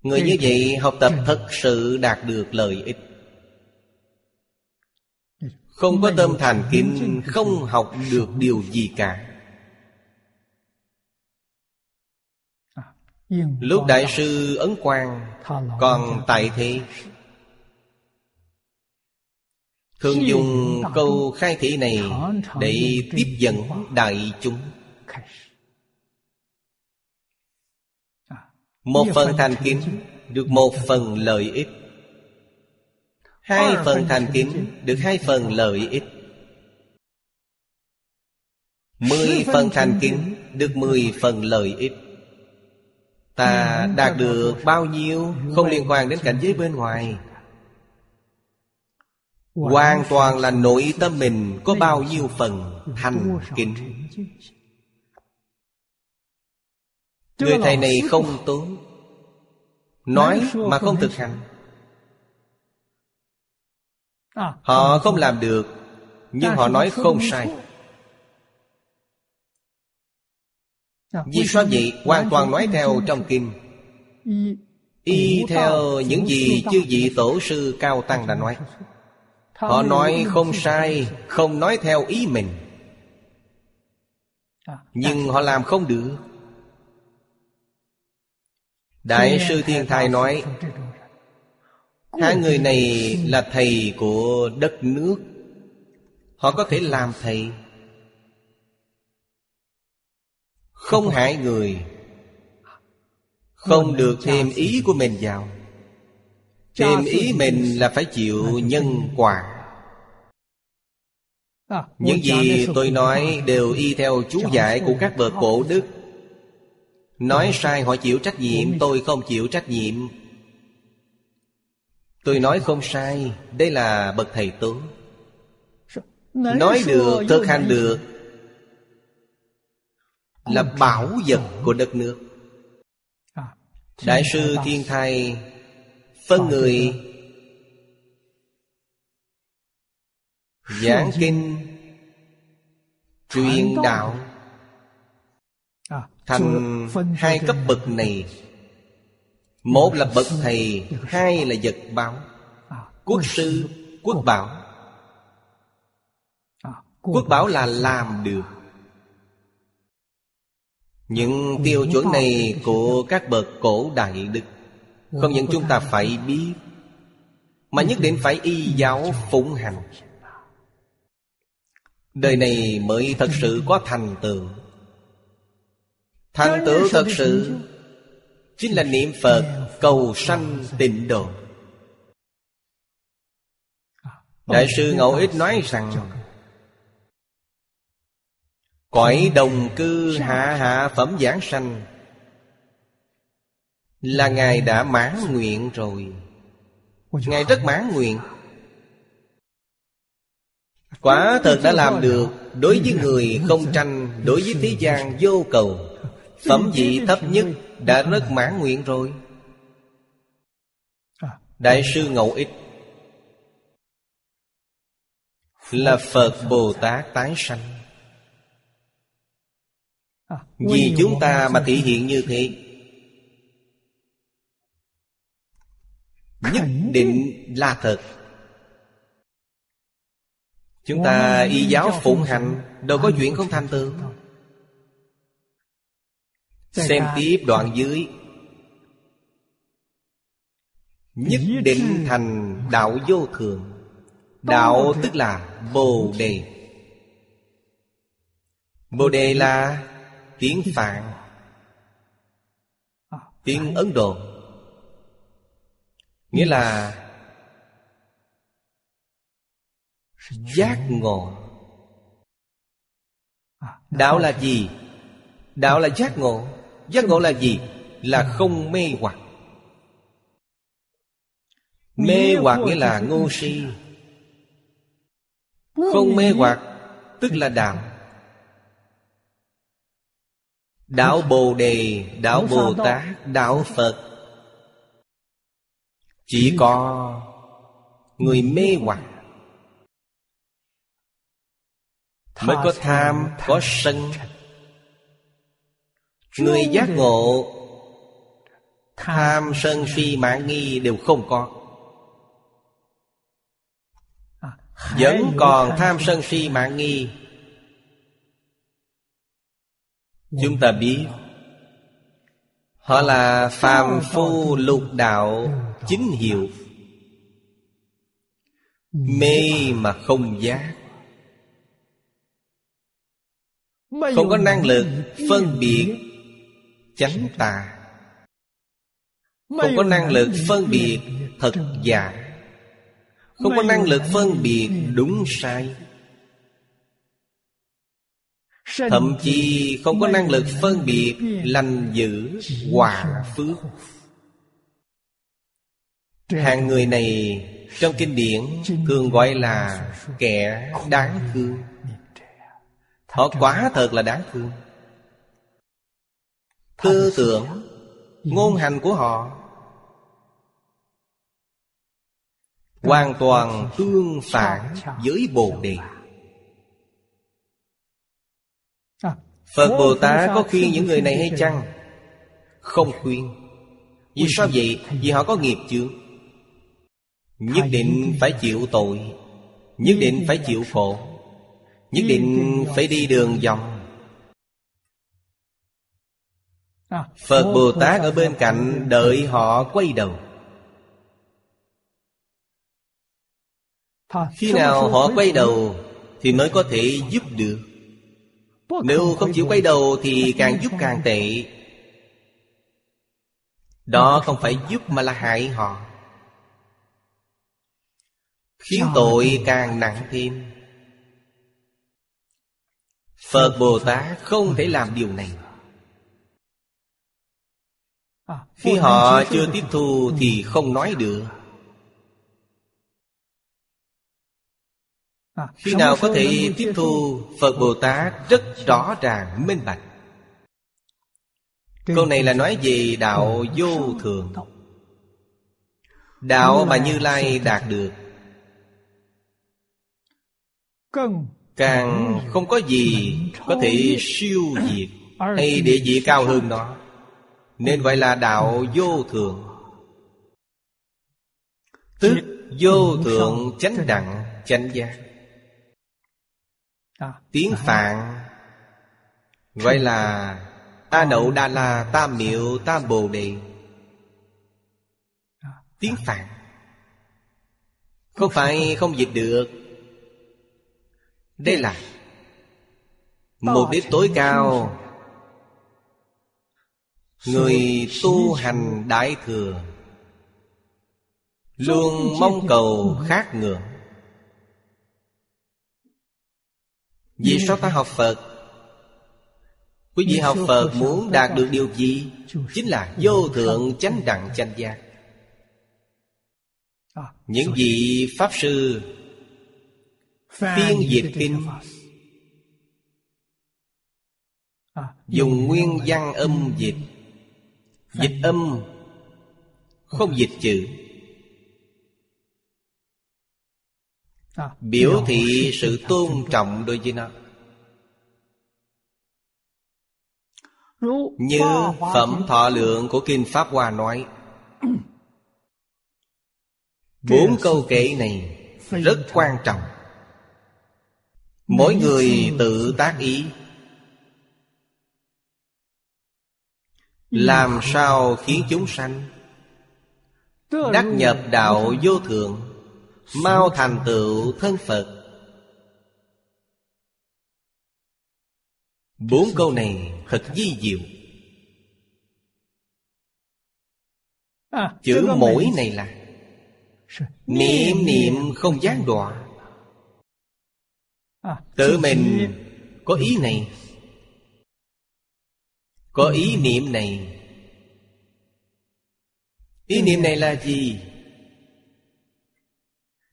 Người như vậy học tập thật sự đạt được lợi ích. Không có tâm thành kính Không học được điều gì cả. Lúc Đại sư Ấn Quang Còn tại thế. Thường dùng câu khai thị này Để tiếp dẫn đại chúng. Một phần thành kính Được một phần lợi ích Hai phần thành kính Được hai phần lợi ích. Mười phần thành kính Được mười phần lợi ích. Ta đạt được bao nhiêu Không liên quan đến cảnh giới bên ngoài. Hoàn toàn là nội tâm mình Có bao nhiêu phần thành kính? Người thầy này không tốt Nói mà không thực hành Họ không làm được Nhưng họ nói không sai. Vì sao vậy? Hoàn toàn nói theo trong kinh. Y theo những gì chư vị tổ sư cao tăng đã nói. Họ nói không sai Không nói theo ý mình. Nhưng họ làm không được. Đại sư Thiên Thai nói Hai người này là thầy của đất nước. Họ có thể làm thầy. Không hại người. Không được thêm ý của mình vào. Thêm ý mình là phải chịu nhân quả. Những gì tôi nói đều y theo chú giải của các bậc cổ đức. Nói sai họ chịu trách nhiệm, Tôi không chịu trách nhiệm. Tôi nói không sai Đây là bậc thầy tốt Nói được, thực hành được. Là bảo vật của đất nước. Đại sư Thiên Thai Phân người Giảng kinh Truyền đạo Thành hai cấp bậc này Một là bậc thầy Hai là vật báo. Quốc sư, quốc bảo. Quốc bảo là làm được. Những tiêu chuẩn này của các bậc cổ đại đức Không những chúng ta phải biết Mà nhất định phải y giáo phụng hành. Đời này mới thật sự có thành tựu. Thành tựu thật sự Chính là niệm Phật cầu sanh tịnh độ. Đại sư Ngẫu Ích nói rằng, Cõi đồng cư hạ hạ phẩm giảng sanh, Là Ngài đã mãn nguyện rồi. Ngài rất mãn nguyện. Quả thật đã làm được Đối với người không tranh, Đối với thế gian vô cầu. Phẩm vị thấp nhất Đã rất mãn nguyện rồi. Đại sư Ngẫu Ích Là Phật Bồ Tát tái sanh. Vì chúng ta mà thể hiện như thế, Nhất định là thật. Chúng ta y giáo phụng hành, Đâu có chuyện không thành tựu. Xem tiếp đoạn dưới. Nhất định thành đạo vô thường. Đạo tức là Bồ Đề. Bồ Đề là tiếng Phạn. Tiếng Ấn Độ. Nghĩa là Giác ngộ. Đạo là gì? Đạo là giác ngộ Giác ngộ là gì? Là không mê hoặc. Mê hoặc nghĩa là ngu si. Không mê hoặc Tức là đạo Đạo Bồ Đề Đạo Bồ Tát Đạo Phật. Chỉ có Người mê hoặc Mới có tham, có sân Người giác ngộ Tham, sân, si, mãn nghi đều không có. Vẫn còn tham sân si mãn nghi. Chúng ta biết Họ là phàm phu lục đạo chính hiệu. Mê mà không giác. Không có năng lực phân biệt chánh tà Không có năng lực phân biệt thật giả. Không có năng lực phân biệt đúng sai. Thậm chí không có năng lực phân biệt lành dữ hòa phước. Hàng người này trong kinh điển thường gọi là kẻ đáng thương. Họ quả thật là đáng thương Tư tưởng Ngôn hành của họ. Hoàn toàn tương phản với Bồ Đề. Phật Bồ Tát có khuyên những người này hay chăng? Không khuyên. Vì sao vậy? Vì họ có nghiệp chướng. Nhất định phải chịu tội. Nhất định phải chịu khổ. Nhất định phải đi đường vòng Phật Bồ Tát ở bên cạnh đợi họ quay đầu. Khi nào họ quay đầu Thì mới có thể giúp được. Nếu không chịu quay đầu thì càng giúp càng tệ. Đó không phải giúp mà là hại họ. Khiến tội càng nặng thêm. Phật Bồ Tát không thể làm điều này. Khi họ chưa tiếp thu thì không nói được. À, Khi nào có thể tiếp thu Phật Bồ Tát rất rõ ràng minh bạch. Câu này là nói về đạo vô thường. Đạo mà Như Lai đạt được. Càng không có gì có thể siêu diệt Hay địa vị cao hơn nó Nên gọi là đạo vô thường. Tức vô thượng chánh đẳng chánh giác. Tiếng Phạn Gọi là A Nậu Đà La Tam Miệu Tam Bồ Đề. Tiếng Phạn Không phải không dịch được. Đây là Mục đích tối cao Người tu hành đại thừa Luôn mong cầu khác ngưỡng Vì sao ta học Phật? Quý vị học Phật muốn đạt được điều gì? Chính là vô thượng chánh đẳng chánh giác. À, Những vị Pháp Sư Phiên dịch kinh à, Dùng nguyên văn âm dịch Dịch âm. Không dịch chữ. À, Biểu thị sự tôn trọng đối với nó. Như phẩm thọ lượng của Kinh Pháp Hoa nói. Bốn câu kệ này rất quan trọng. Mỗi người tự tác ý Làm sao khiến chúng sanh? Đắc nhập đạo vô thượng Mau thành tựu thân Phật. Bốn câu này thật di diệu. Chữ mỗi này là Niệm niệm không gián đoạn. À, Tự mình có ý này có ý niệm này. Ý niệm này là gì?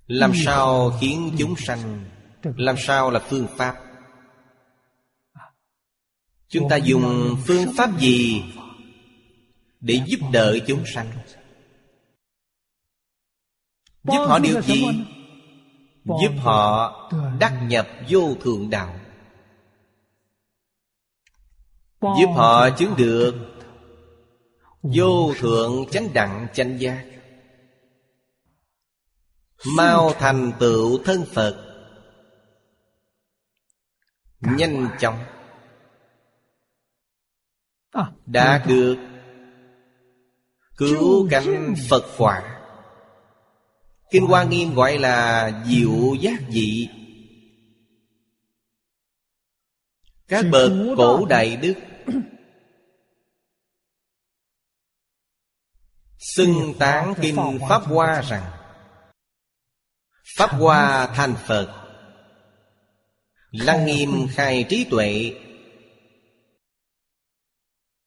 Làm sao khiến chúng sanh, Làm sao là phương pháp? Chúng ta dùng phương pháp gì Để giúp đỡ chúng sanh? Giúp họ điều gì? Giúp họ đắc nhập vô thượng đạo. Giúp họ chứng được. Vô thượng chánh đẳng chánh giác. Mau thành tựu thân Phật. Nhanh chóng. À, đã được cứu cánh phật quả. Kinh hoa nghiêm gọi là diệu giác dị. Các bậc cổ đại đức xưng tán kinh pháp hoa rằng pháp hoa thành phật lăng nghiêm khai trí tuệ.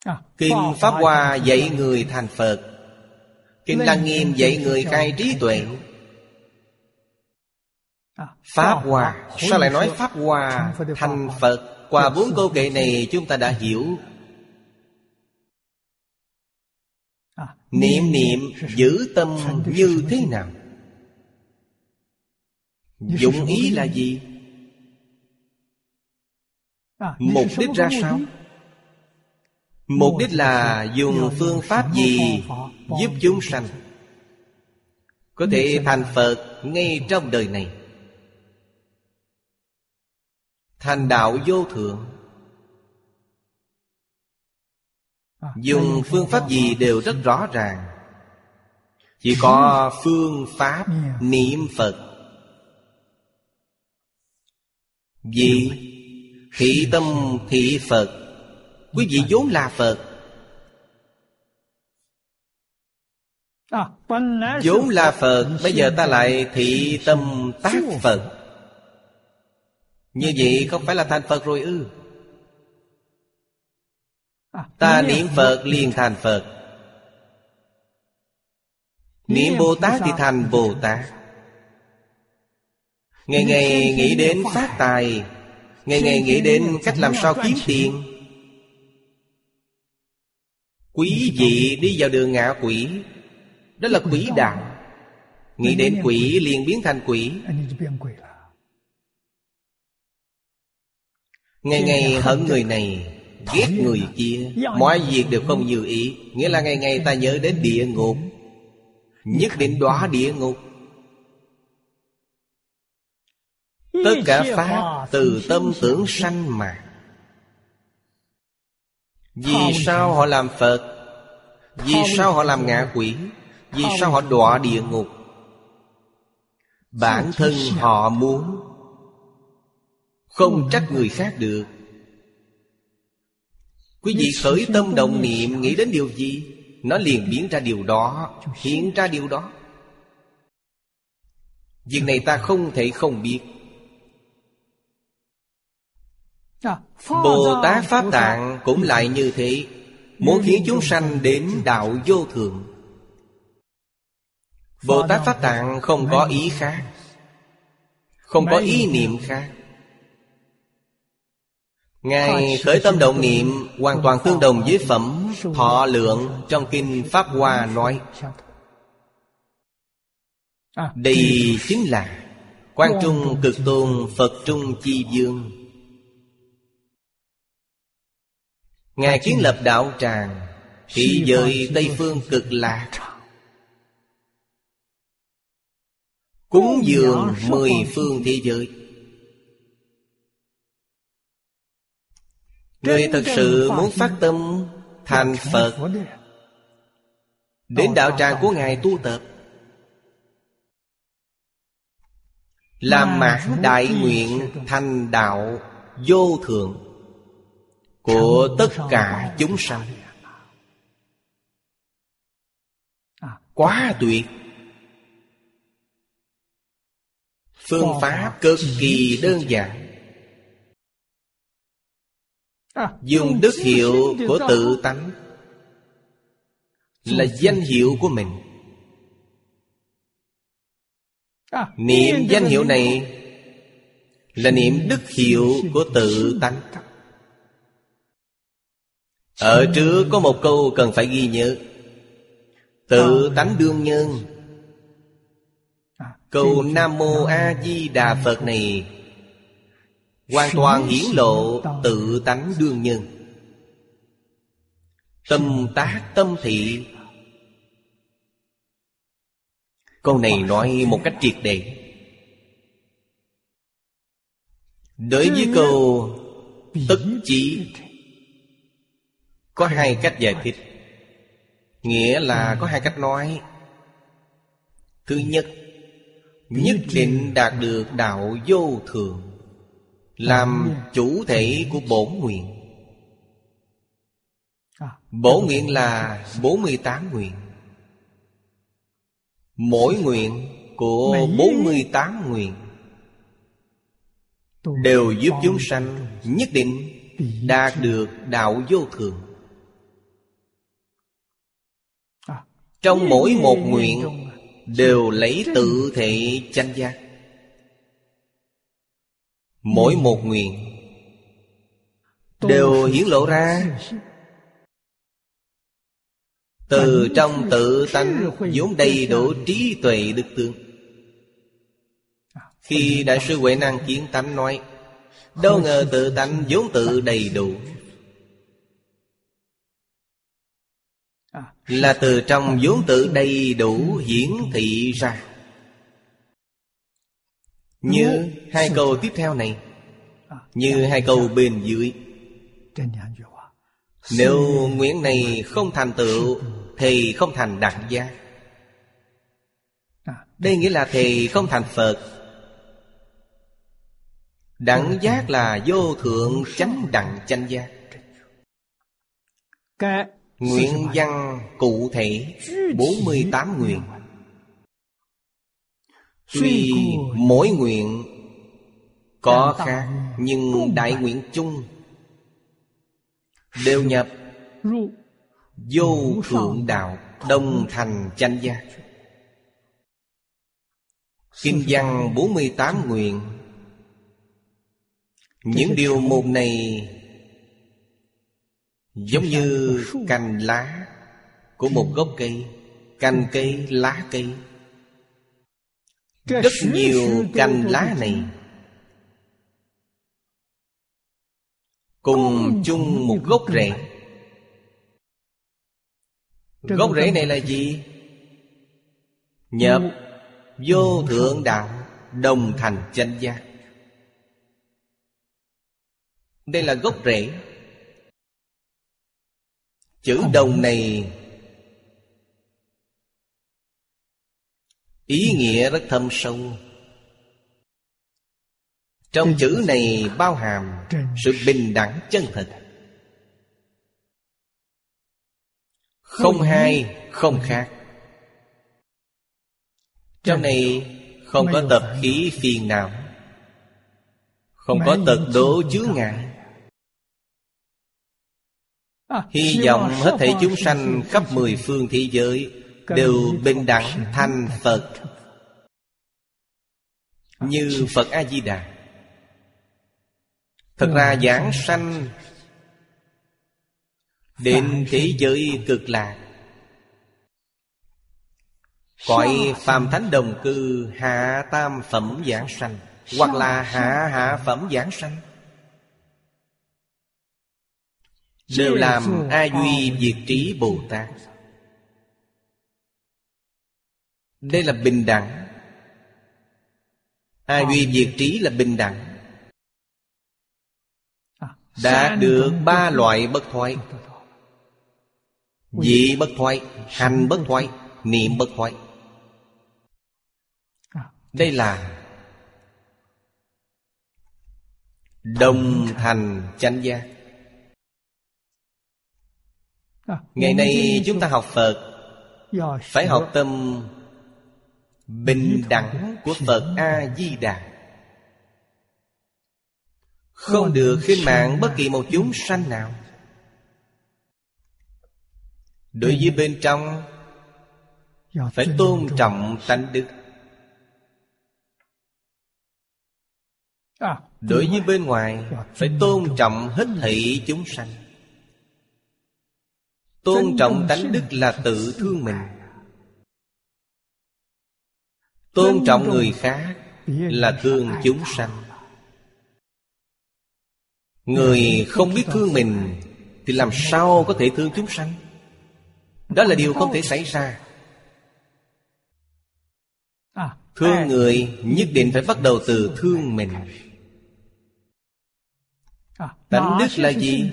À, Kinh Pháp Hoa dạy người thành Phật Kinh Lăng Nghiêm dạy người khai trí tuệ. à, Pháp Hoa Sao lại nói Pháp Hoa thành Phật Qua bốn câu kệ này chúng ta đã hiểu. À, Niệm niệm giữ tâm như thế nào? Dụng ý là gì? Mục đích ra sao? Mục đích là dùng phương pháp gì Giúp chúng sanh Có thể thành Phật ngay trong đời này Thành đạo vô thượng. À, Dùng phương pháp gì đều rất rõ ràng. Chỉ có phương pháp niệm Phật. Vì thị tâm thị Phật. Quý vị vốn là Phật. À, vốn là Phật. Bây giờ ta lại thị tâm tác Phật Như vậy không phải là thành Phật rồi ư? À, Ta niệm Phật liền thành Phật. Niệm Bồ Tát thì thành Bồ Tát. Ngày ngày nghĩ đến phát tài Ngày ngày nghĩ đến cách làm sao kiếm tiền. Quý vị đi vào đường ngạ quỷ. Đó là quỷ đạo. Nghĩ đến quỷ liền biến thành quỷ Ngày ngày hận người này Ghét người kia Mọi việc đều không như ý. Nghĩa là ngày ngày ta nhớ đến địa ngục. Nhất định đọa địa ngục. Tất cả Pháp từ tâm tưởng sanh mà. Vì sao họ làm Phật? Vì sao họ làm ngạ quỷ? Vì sao họ đọa địa ngục? Bản thân họ muốn không trách người khác được. Quý vị khởi tâm động niệm nghĩ đến điều gì? Nó liền biến ra điều đó, Hiện ra điều đó. Việc này ta không thể không biết. Bồ Tát Pháp Tạng cũng lại như thế. Muốn khiến chúng sanh đến đạo vô thượng. Bồ Tát Pháp Tạng không có ý khác, Không có ý niệm khác. Ngài khởi tâm động niệm Hoàn toàn tương đồng với phẩm Thọ lượng trong Kinh Pháp Hoa nói. Đây chính là Quan Trung Cực Tôn Phật Trung Chi Dương Ngài kiến lập đạo tràng Thị giới Tây Phương cực lạc. Cúng dường mười phương thế giới Người thật sự muốn phát tâm thành Phật. Đến đạo tràng của Ngài tu tập. Làm mãn đại nguyện thành đạo vô thượng Của tất cả chúng sanh. Quá tuyệt. Phương pháp cực kỳ đơn giản Dùng đức hiệu của tự tánh. Là danh hiệu của mình. Niệm danh hiệu này Là niệm đức hiệu của tự tánh. Ở trước có một câu cần phải ghi nhớ. Tự tánh đương nhân. Câu Nam Mô A Di Đà Phật này Hoàn toàn hiển lộ tự tánh đương nhân. Tâm tác tâm thị. Câu này nói một cách triệt để. Đối với câu Tất chỉ Có hai cách giải thích. Nghĩa là có hai cách nói. Thứ nhất Nhất định đạt được đạo vô thường làm chủ thể của bổn nguyện. Bổn nguyện là 48 nguyện. Mỗi nguyện của 48 nguyện Đều giúp chúng sanh nhất định đạt được đạo vô thường. Trong mỗi một nguyện Đều lấy tự thể chánh giác Mỗi một nguyện Đều hiển lộ ra. Từ trong tự tánh vốn đầy đủ trí tuệ đức tương. Khi Đại sư Huệ Năng Kiến Tánh nói, Đâu ngờ tự tánh vốn tự đầy đủ. Là từ trong vốn tự đầy đủ hiển thị ra như hai câu tiếp theo này Như hai câu bên dưới Nếu nguyện này không thành tựu Thì không thành đẳng giác Đây nghĩa là thì không thành Phật Đẳng giác là vô thượng chánh đẳng chánh giác Nguyện văn cụ thể 48 nguyện Tuy mỗi nguyện có khác Nhưng đại nguyện chung Đều nhập. Vô thượng đạo Đông thành chánh giác. Kinh văn 48 nguyện. Những điều một này Giống như cành lá Của một gốc cây Cành cây, lá cây Rất nhiều cành lá này. Cùng chung một gốc rễ. Gốc rễ này là gì? Nhập vô thượng đạo Đồng thành chánh giác Đây là gốc rễ. Chữ đồng này Ý nghĩa rất thâm sâu. Trong chữ này bao hàm Sự bình đẳng chân thật. Không hai, không khác. Trong này không có tập khí phiền não. Không có tật đố chứa ngại. Hy vọng hết thảy chúng sanh khắp mười phương thế giới Đều bình đẳng thành Phật. Như Phật A-di-đà. Thật ra giảng sanh Đến thế giới cực lạc. Cõi phàm thánh đồng cư hạ tam phẩm giảng sanh Hoặc là hạ hạ phẩm giảng sanh. Đều làm A Duy Diệt Trí Bồ Tát Đây là bình đẳng. A Duy Diệt Trí là bình đẳng. À, Đã được ba loại bất thoại Dị bất thoại Hành bất thoại Niệm bất thoại đây là Đồng thành. chánh giác. Ngày nay chúng ta học Phật Phải học tâm Bình đẳng của Phật A-di-đà. Không được khinh mạng bất kỳ một chúng sanh nào. Đối với bên trong Phải tôn trọng tánh đức. À, Đối với bên ngoài Phải tôn trọng hết thảy chúng sanh. Tôn trọng tánh đức là tự thương mình Tôn trọng người khác Là thương chúng sanh Người không biết thương mình Thì làm sao có thể thương chúng sanh Đó là điều không thể xảy ra à, Thương người nhất định phải bắt đầu từ thương mình Tánh đức là gì?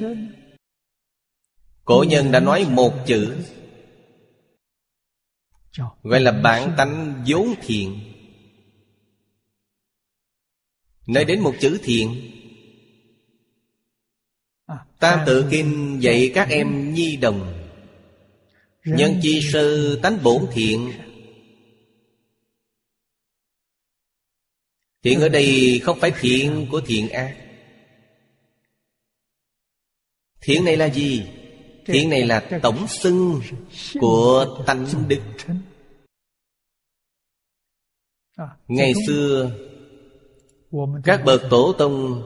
Cổ nhân đã nói một chữ Gọi là bản tánh vốn thiện Nói đến một chữ thiện Tam tự kinh dạy các em nhi đồng. Nhân chi sơ tánh bổn thiện. Thiện ở đây không phải thiện của thiện ác. Thiện này là gì? Hiện này là tổng xưng của tánh đức. Ngày xưa, Các bậc tổ tông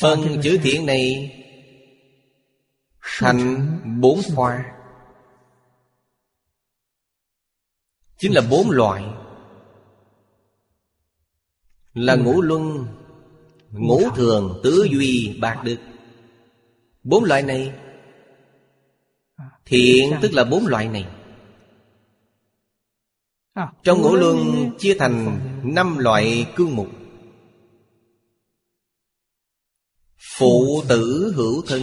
Phân chữ thiện này Thành bốn khoa. Chính là bốn loại. Là ngũ luân Ngũ thường tứ duy bạc đức. Bốn loại này. Thiện tức là bốn loại này. Trong ngũ luân chia thành năm loại cương mục. Phụ tử. hữu thân.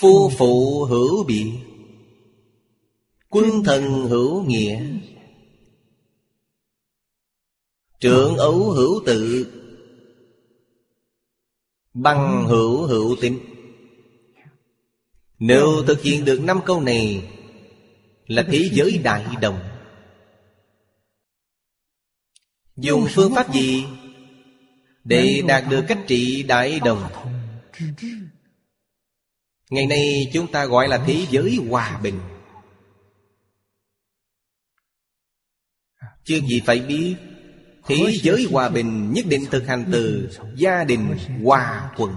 Phu phụ hữu biệt Quân thần hữu nghĩa trưởng ấu hữu tự. Băng hữu hữu tính Nếu thực hiện được năm câu này, Là thế giới đại đồng. Dùng phương pháp gì Để đạt được cách trị đại đồng? Ngày nay chúng ta gọi là thế giới hòa bình. Chưa gì phải biết Thế giới hòa bình nhất định thực hành từ gia đình hòa quận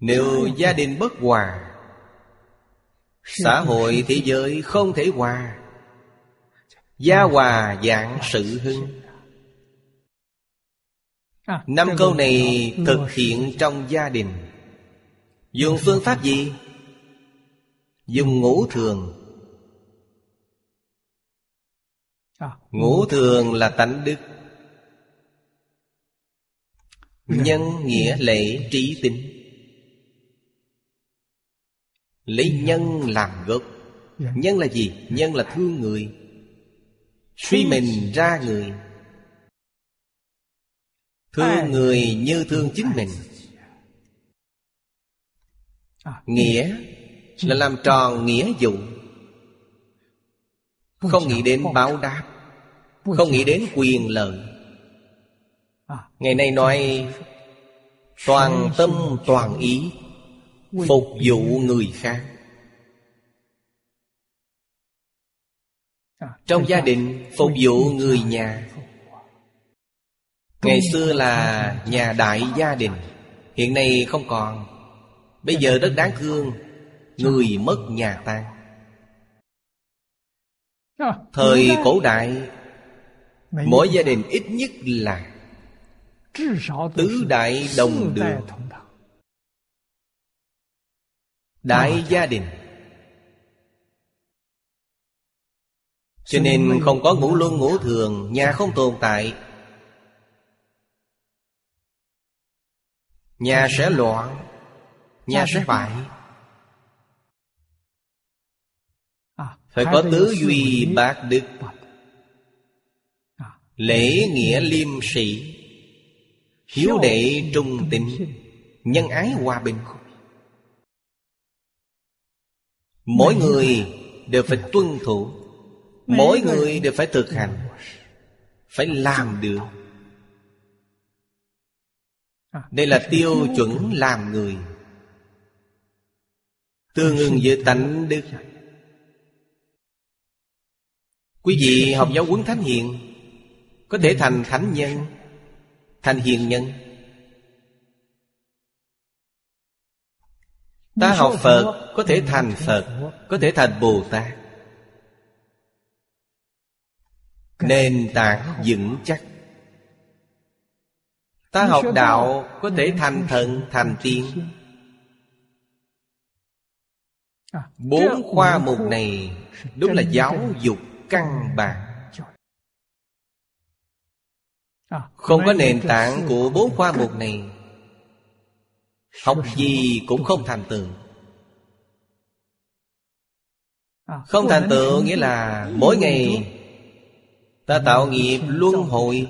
Nếu gia đình bất hòa Xã hội thế giới không thể hòa. Gia hòa dạng sự hưng. Năm câu này thực hiện trong gia đình. Dùng phương pháp gì? Dùng ngũ thường Ngũ thường là tánh đức. Nhân nghĩa lệ trí tính. Lấy nhân làm gốc. Nhân là gì? Nhân là thương người. Suy mình ra người. Thương người như thương chính mình. Nghĩa là làm tròn nghĩa vụ Không nghĩ đến báo đáp. Không nghĩ đến quyền lợi. Ngày nay nói Toàn tâm toàn ý Phục vụ người khác. Trong gia đình phục vụ người nhà. Ngày xưa là nhà đại gia đình. Hiện nay không còn. Bây giờ rất đáng thương Người mất nhà tan Thời cổ đại Mỗi gia đình ít nhất là Tứ đại đồng đường. Đại gia đình. Cho nên không có ngũ luân ngũ thường Nhà không tồn tại. Nhà sẽ loạn Nhà sẽ phải Phải có tứ duy bác đức. À, Lễ nghĩa liêm sĩ. Hiếu đệ trung tín. Nhân ái hòa bình Mỗi người đều phải tuân thủ. Mỗi người đều phải thực hành. Phải làm được. à, Đây là tiêu chuẩn làm người. Tương ưng với tánh đức Quý vị học giáo huấn thánh hiền Có thể thành thánh nhân Thành hiền nhân. Ta học Phật có thể thành Phật Có thể thành Bồ Tát. Nền tảng vững chắc. Ta học đạo có thể thành thần thành tiên. Bốn khoa mục này Đúng là giáo dục căn bản. Không có nền tảng của bốn khoa mục này. Học gì cũng không thành tựu. Không thành tựu nghĩa là Mỗi ngày Ta tạo nghiệp luân hồi.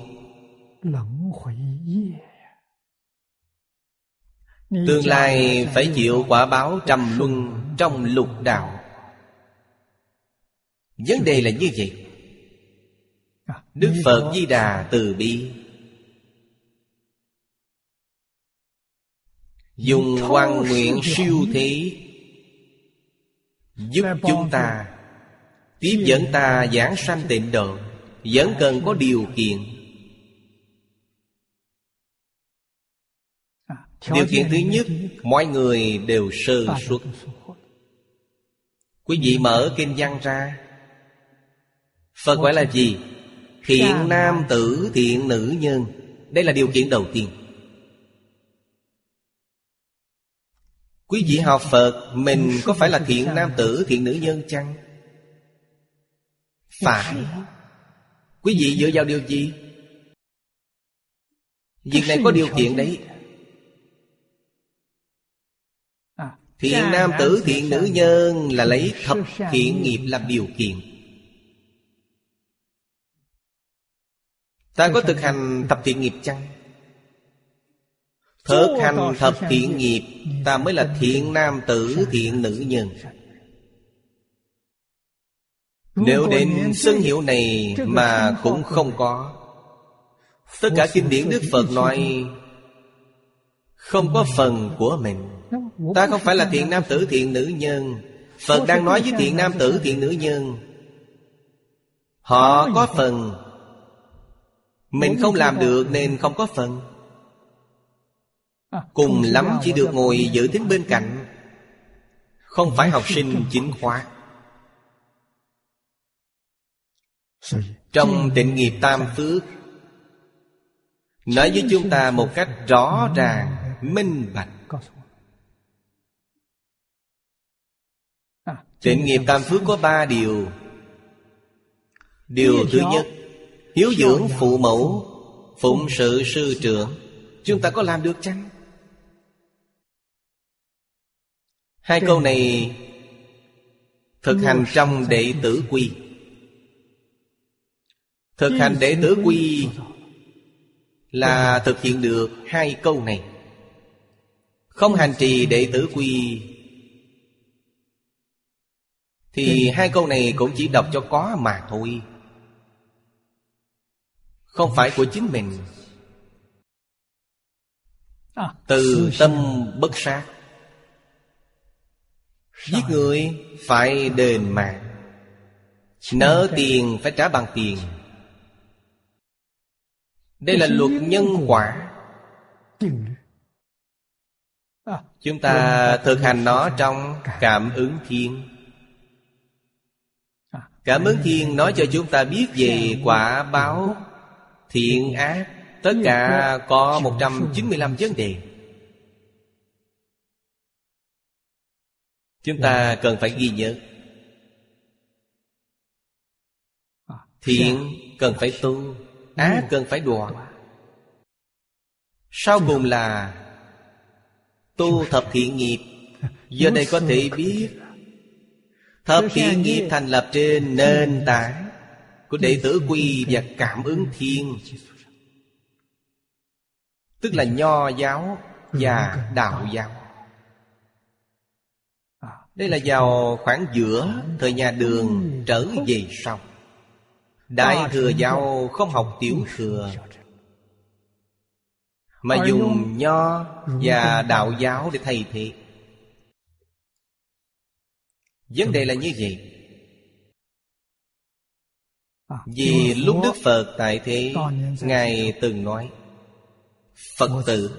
Tương lai phải chịu quả báo trầm luân trong lục đạo Vấn đề là như vậy. Đức Phật Di Đà từ bi. Dùng quan nguyện siêu thế, Giúp chúng ta Tiếp dẫn ta giảng sanh tịnh độ, Vẫn cần có điều kiện. Điều kiện thứ nhất, Mọi người đều sơ xuất Quý vị mở kinh văn ra. Phật gọi là gì? Thiện nam tử, thiện nữ nhân. Đây là điều kiện đầu tiên. Quý vị học Phật Mình có phải là thiện nam tử, thiện nữ nhân chăng? Phải. Quý vị dựa vào điều gì? Việc này có điều kiện đấy. Thiện nam tử thiện nữ nhân Là lấy thập thiện nghiệp làm điều kiện Ta có thực hành thập thiện nghiệp chăng? Thực hành thập thiện nghiệp Ta mới là thiện nam tử thiện nữ nhân. Nếu đến xưng hiệu này Mà cũng không có. Tất cả kinh điển Đức Phật nói Không có phần của mình. Ta không phải là thiện nam tử thiện nữ nhân. Phật đang nói với thiện nam tử thiện nữ nhân. Họ có phần Mình không làm được nên không có phần. Cùng lắm chỉ được ngồi giữ thính bên cạnh. Không phải học sinh chính khóa Trong tịnh nghiệp tam phước Nói với chúng ta một cách rõ ràng Minh bạch. Tịnh nghiệp tam phước có ba điều. Điều thứ nhất Hiếu dưỡng phụ mẫu Phụng sự sư trưởng. Chúng ta có làm được chăng? Hai câu này Thực hành trong đệ tử quy. Thực hành đệ tử quy Là thực hiện được hai câu này. Không hành trì đệ tử quy Thì hai câu này cũng chỉ đọc cho có mà thôi Không phải của chính mình. Từ tâm bất sát. Giết người phải đền mạng. Nợ tiền phải trả bằng tiền. Đây là luật nhân quả. Chúng ta thực hành nó trong cảm ứng thiên. Cảm ứng thiên nói cho chúng ta biết về quả báo Thiện ác Tất cả có 195 vấn đề. Chúng ta cần phải ghi nhớ. Thiện cần phải tu Ác cần phải đoạn Sau cùng là Tu thập thiện nghiệp. Do đây có thể biết Thập thiện nghiệp thành lập trên nền tảng của đệ tử quy và cảm ứng thiên. Tức là nho giáo và đạo giáo. Đây là vào khoảng giữa Thời nhà đường trở về sau. Đại thừa giáo không học tiểu thừa, Mà dùng nho và đạo giáo để thay thế. Vấn đề là như vậy. Vì lúc Đức Phật tại thế Ngài từng nói Phật tử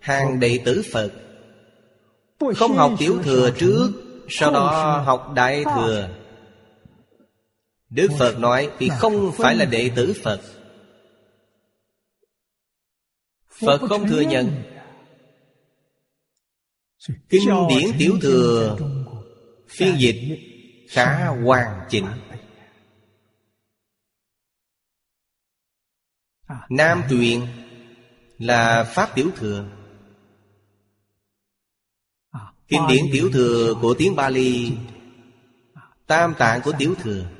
Hàng đệ tử Phật không học tiểu thừa trước Sau đó học đại thừa. Đức Phật nói Thì không phải là đệ tử Phật. Phật không thừa nhận. Kinh điển tiểu thừa Phiên dịch khá hoàn chỉnh Nam tuyền là Pháp tiểu thừa. Kinh điển tiểu thừa của tiếng Bali. Tam tạng của tiểu thừa.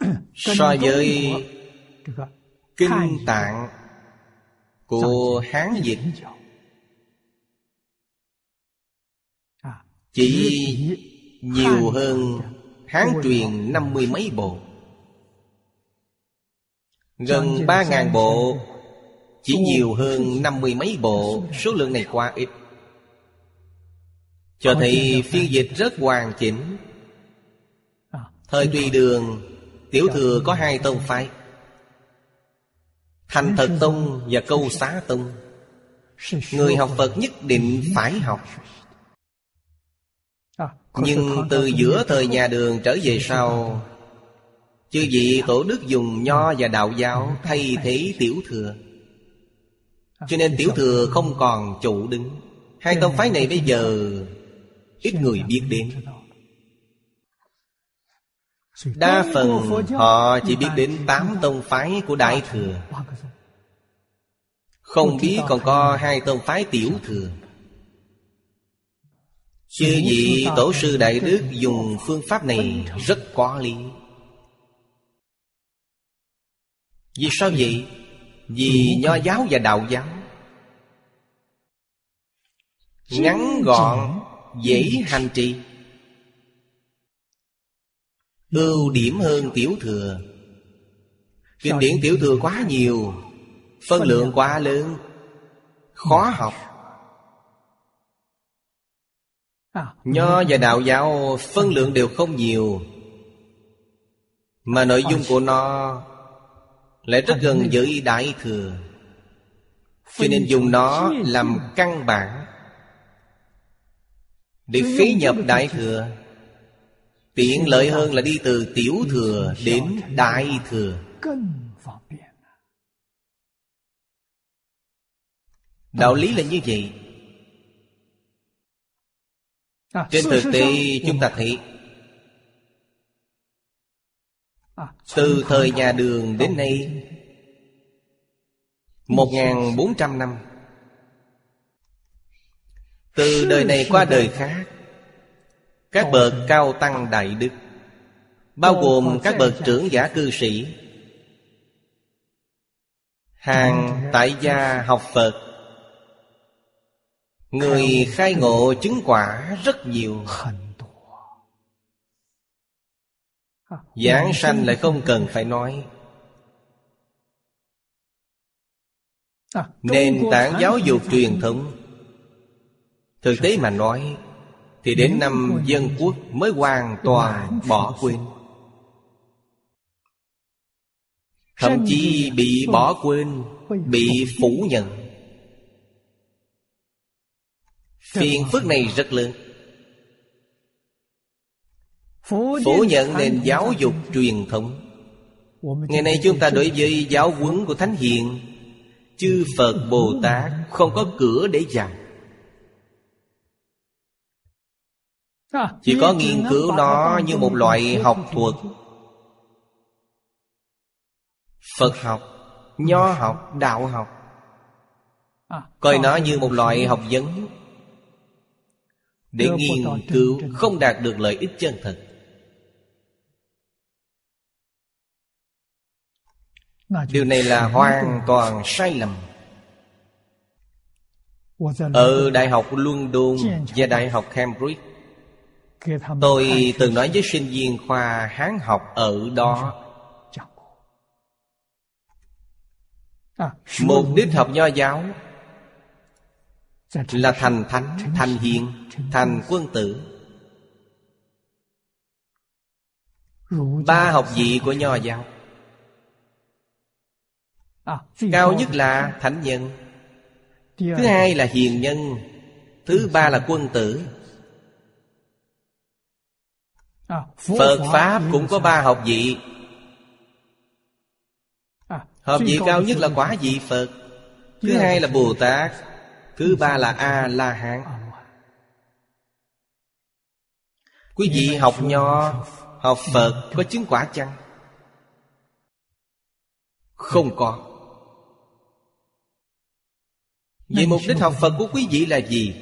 So với Kinh tạng Của Hán dịch Chỉ nhiều hơn Hán truyền năm mươi mấy bộ Gần ba ngàn bộ Chỉ nhiều hơn năm mươi mấy bộ. Số lượng này quá ít. Cho thấy phiên dịch rất hoàn chỉnh. À, Thời tùy đường Tiểu thừa có hai tông phái. Thành thật tông và câu xá tông. Người học Phật nhất định phải học. À, Nhưng từ giữa thời nhà đường trở về sau Chư vị tổ đức dùng nho và đạo giáo Thay thế tiểu thừa. Cho nên tiểu thừa không còn chủ đứng. Hai tông phái này bây giờ ít người biết đến. Đa phần họ chỉ biết đến tám tông phái của đại thừa. Không biết còn có hai tông phái tiểu thừa. Chư vị tổ sư đại đức dùng phương pháp này rất có lý. Vì sao vậy? Vì nho giáo và đạo giáo. Ngắn gọn, dễ hành trì. Ưu điểm hơn tiểu thừa. Kinh điển tiểu thừa quá nhiều, phân lượng quá lớn, khó học. Nho và đạo giáo phân lượng đều không nhiều, mà nội dung của nó lại rất gần với đại thừa. Cho nên dùng nó làm căn bản Để phế nhập Đại Thừa. Tiện lợi hơn là đi từ Tiểu Thừa đến Đại Thừa. Đạo lý là như vậy. Trên thực tế chúng ta thấy Từ thời nhà đường đến nay 1.400 năm. Từ đời này qua đời khác Các bậc cao tăng đại đức Bao gồm các bậc trưởng giả cư sĩ Hàng tại gia học Phật. Người khai ngộ chứng quả rất nhiều Giảng sanh lại không cần phải nói. Nền tảng giáo dục truyền thống. Thực tế mà nói, Thì đến năm dân quốc mới hoàn toàn bỏ quên. Thậm chí bị bỏ quên, Bị phủ nhận. Phiền phức này rất lớn. Phủ nhận nền giáo dục truyền thống. Ngày nay chúng ta đối với giáo huấn của Thánh Hiền Chư Phật Bồ Tát không có cửa để dạy Chỉ có nghiên cứu nó như một loại học thuật. Phật học, Nho học, Đạo học. Coi nó như một loại học vấn. Để nghiên cứu không đạt được lợi ích chân thật điều này là hoàn toàn sai lầm. Ở đại học london và đại học cambridge tôi từng nói với sinh viên khoa hán học ở đó. mục đích học nho giáo là thành thánh thành hiền thành quân tử. Ba học vị của nho giáo Cao nhất là thánh nhân. Thứ hai là hiền nhân. Thứ ba là quân tử. Phật Pháp cũng có ba học vị. Học vị cao nhất là quả vị Phật. Thứ hai là Bồ Tát. Thứ ba là A-la-hán Quý vị học nho Học Phật có chứng quả chăng? Không có Vậy mục đích học Phật của quý vị là gì?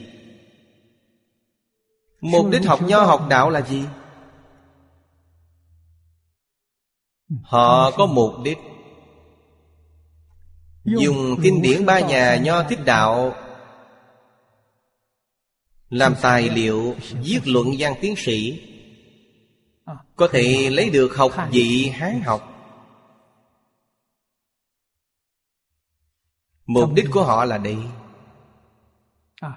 Mục đích học nho học đạo là gì? Họ có mục đích Dùng kinh điển ba nhà nho thích đạo Làm tài liệu viết luận văn tiến sĩ. Có thể lấy được học vị Hán học. Mục đích của họ là đây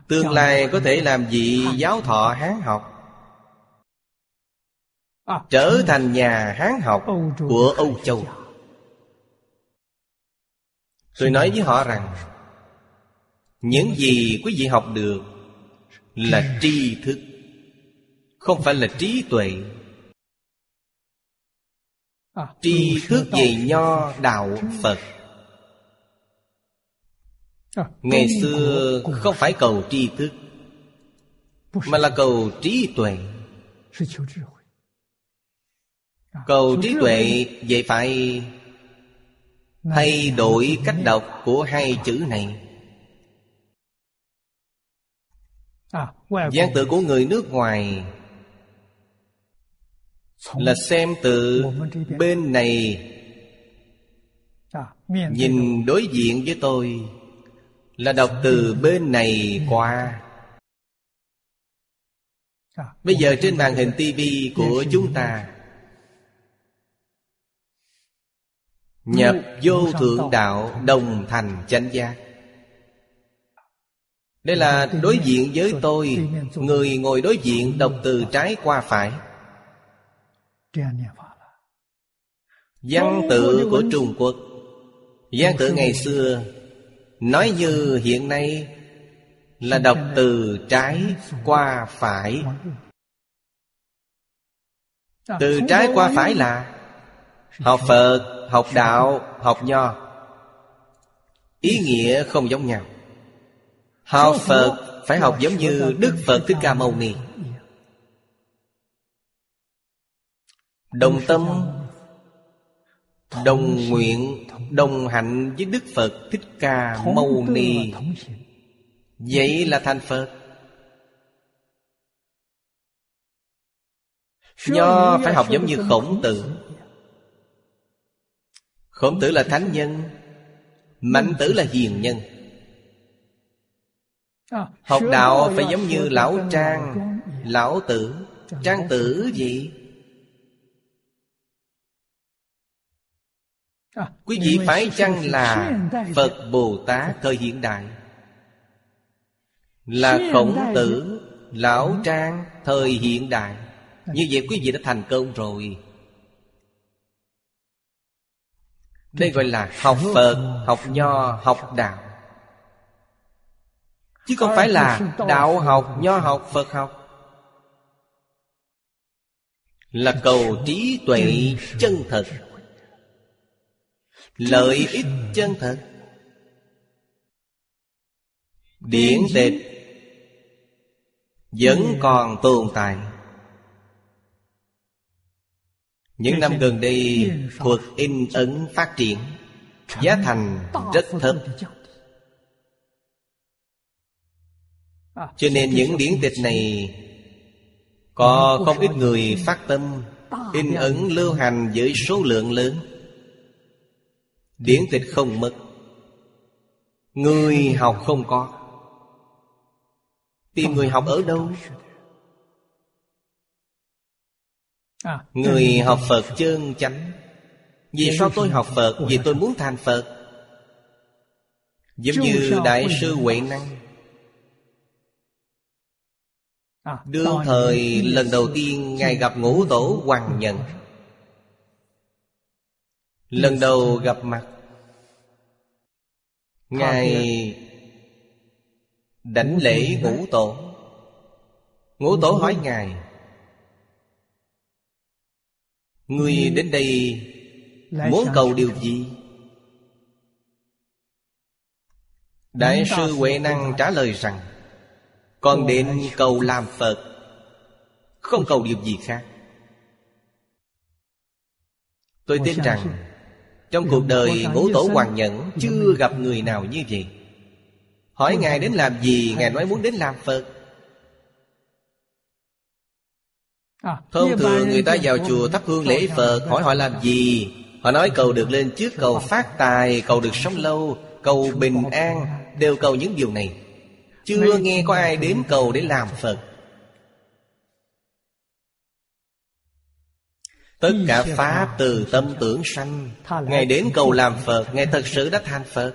Tương lai có thể làm vị giáo thọ Hán học? À, Trở thành nhà Hán học của Âu Châu. Tôi nói với họ rằng Những gì quý vị học được Là tri thức Không phải là trí tuệ. À, Tri thức về nho đạo Phật. À, Ngày xưa không phải cầu tri thức Mà là cầu trí tuệ. À, Cầu trí tuệ Vậy phải Thay đổi cách đọc của hai chữ này. À, Giang tự của người nước ngoài Là xem từ bên này. Nhìn đối diện với tôi là đọc từ bên này qua. Bây giờ trên màn hình tivi của chúng ta. Nhập vô thượng đạo đồng thành chánh giác. Đây là đối diện với tôi, người ngồi đối diện đọc từ trái qua phải. Văn tự của trung quốc. Văn tự ngày xưa Nói như hiện nay Là đọc từ trái qua phải. Từ trái qua phải là Học Phật, học Đạo, học Nho. Ý nghĩa không giống nhau. Học Phật phải học giống như Đức Phật Thích Ca Mâu Ni. Đồng tâm Đồng nguyện Đồng hạnh với Đức Phật Thích Ca Mâu Ni. Vậy là thành Phật. Nho phải học giống như khổng tử. Khổng tử là thánh nhân Mạnh tử là hiền nhân. Học đạo phải giống như lão trang Lão tử. Trang tử gì Quý vị phải chăng là Phật Bồ Tát thời hiện đại? Là khổng tử Lão trang thời hiện đại. Như vậy quý vị đã thành công rồi. Đây gọi là học Phật, học Nho, học Đạo. Chứ không phải là Đạo học, Nho học, Phật học. Là cầu trí tuệ chân thật Lợi ích chân thật. Điển tịch. Vẫn còn tồn tại. Những năm gần đây Thuật in ấn phát triển Giá thành rất thấp. Cho nên những điển tịch này Có không ít người phát tâm In ấn lưu hành với số lượng lớn Điển tịch không mất Người học không có. Tìm người học ở đâu? À, Người học Phật chân chánh. Vì sao tôi học Phật? Vì tôi muốn thành Phật. Giống như Đại sư Huệ Năng. À, Đương thời lần đầu tiên Ngài gặp ngũ tổ Hoàng Nhân Lần đầu gặp mặt. Ngài Đảnh lễ ngũ tổ. Ngũ tổ hỏi Ngài Người đến đây Muốn cầu điều gì? Đại sư Huệ Năng trả lời rằng Con đến cầu làm Phật. Không cầu điều gì khác. Tôi tin rằng Trong cuộc đời ngũ tổ hoàng nhẫn Chưa gặp người nào như vậy. Hỏi Ngài đến làm gì Ngài nói muốn đến làm Phật. À, Thông thường người ta vào chùa thắp hương lễ Phật Hỏi họ làm gì. Họ nói cầu được lên trước cầu phát tài Cầu được sống lâu Cầu bình an. Đều cầu những điều này. Chưa nghe có ai đến cầu để làm Phật Tất cả Pháp từ tâm tưởng sanh. Ngài đến cầu làm Phật Ngài thật sự đã thành Phật.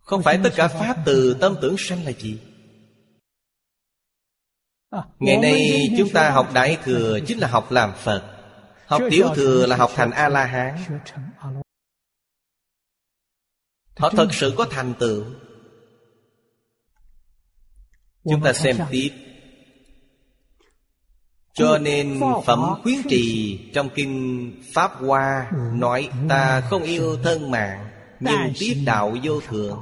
Không phải tất cả Pháp từ tâm tưởng sanh là gì? À, Ngày nay chúng ta học Đại Thừa Chính là học làm Phật. Học Tiểu Thừa là học thành A-la-hán. Họ thật sự có thành tựu. Chúng ta xem tiếp cho nên Phẩm khuyến trì Trong Kinh Pháp Hoa Nói, ta không yêu thân mạng, Nhưng tiếp đạo vô thượng.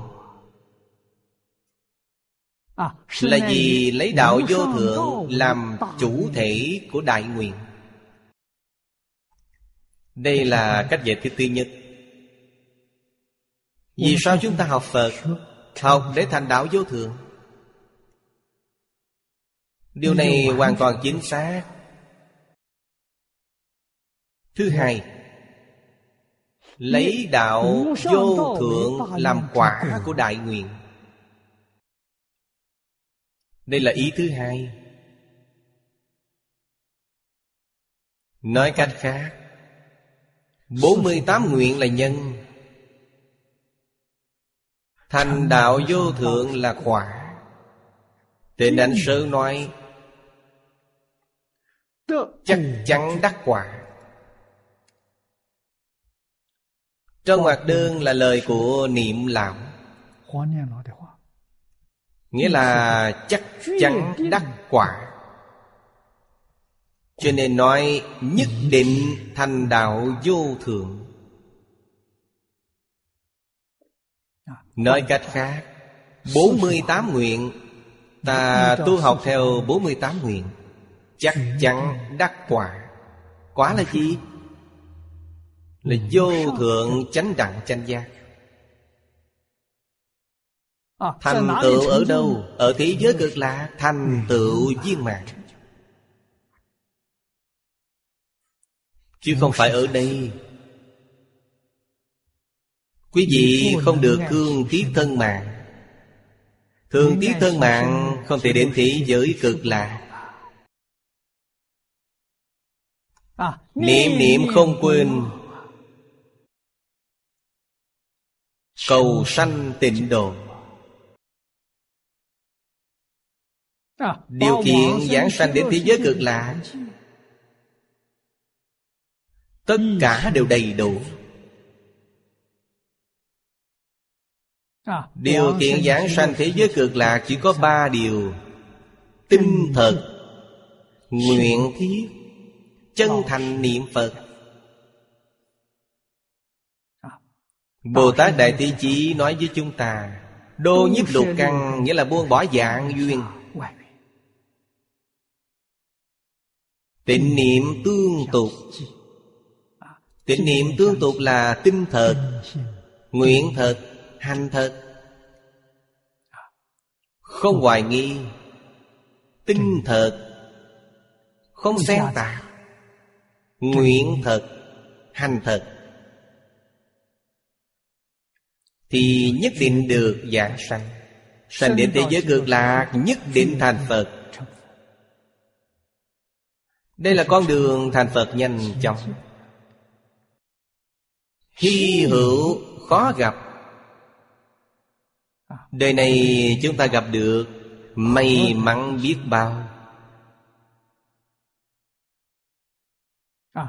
Là vì lấy đạo vô thượng làm chủ thể của đại nguyện. Đây là cách giải thích thứ nhất. Vì sao chúng ta học phật? Học để thành đạo vô thượng điều này hoàn toàn chính xác. thứ hai lấy đạo vô thượng làm quả của đại nguyện. đây là ý thứ hai. Nói cách khác 48 nguyện là nhân. Thành đạo vô thượng là quả. Tên anh sơ nói Chắc chắn đắc quả. Trong hoạt đơn là lời của niệm lão. Nghĩa là chắc chắn đắc quả. Cho nên nói nhất định thành đạo vô thượng. Nói cách khác 48 nguyện Ta tu học theo 48 nguyện Chắc chắn đắc quả. Quả là gì? Là vô thượng chánh đẳng chánh giác. À, Thành tựu ở đâu? Ở thế giới cực lạc Thành tựu viên mạng Chứ không phải ở đây. Quý vị không được thương tiếc thân mạng. Thương tiếc thân mạng Không thể đến thế giới cực lạc Niệm niệm không quên. Cầu sanh tịnh độ à, Điều kiện giảng sanh đến thế giới cực lạc Tất cả đều đầy đủ. À, Điều kiện giảng sanh thế giới cực lạc chỉ có ba điều. Tinh thật Nguyện thiết Chân thành niệm Phật. À, Bồ Tát Đại Tỷ Chỉ nói với chúng ta Đô nhiếp lục căn nghĩa là buông bỏ dạng duyên. Tịnh niệm tương tục. Tịnh niệm tương tục là tinh thật Nguyện thật Hành thật. Không hoài nghi Tinh thật. Không xen tạp Nguyện thật Hành thật Thì nhất định được giảng sanh. Sanh đến thế giới cực lạc Nhất định thành Phật. Đây là con đường thành Phật nhanh chóng. Hy hữu khó gặp. Đời này chúng ta gặp được May mắn biết bao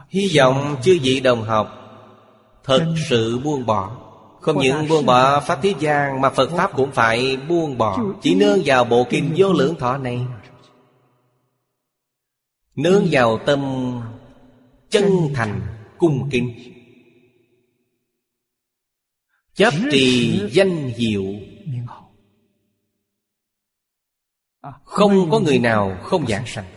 Hy vọng chư vị đồng học Thật sự buông bỏ. Không những buông bỏ Pháp Thế gian Mà Phật Pháp cũng phải buông bỏ. Chỉ nương vào bộ kinh vô lượng thọ này. Nương vào tâm Chân thành cung kính. Chấp trì danh hiệu. Không có người nào không giảng sanh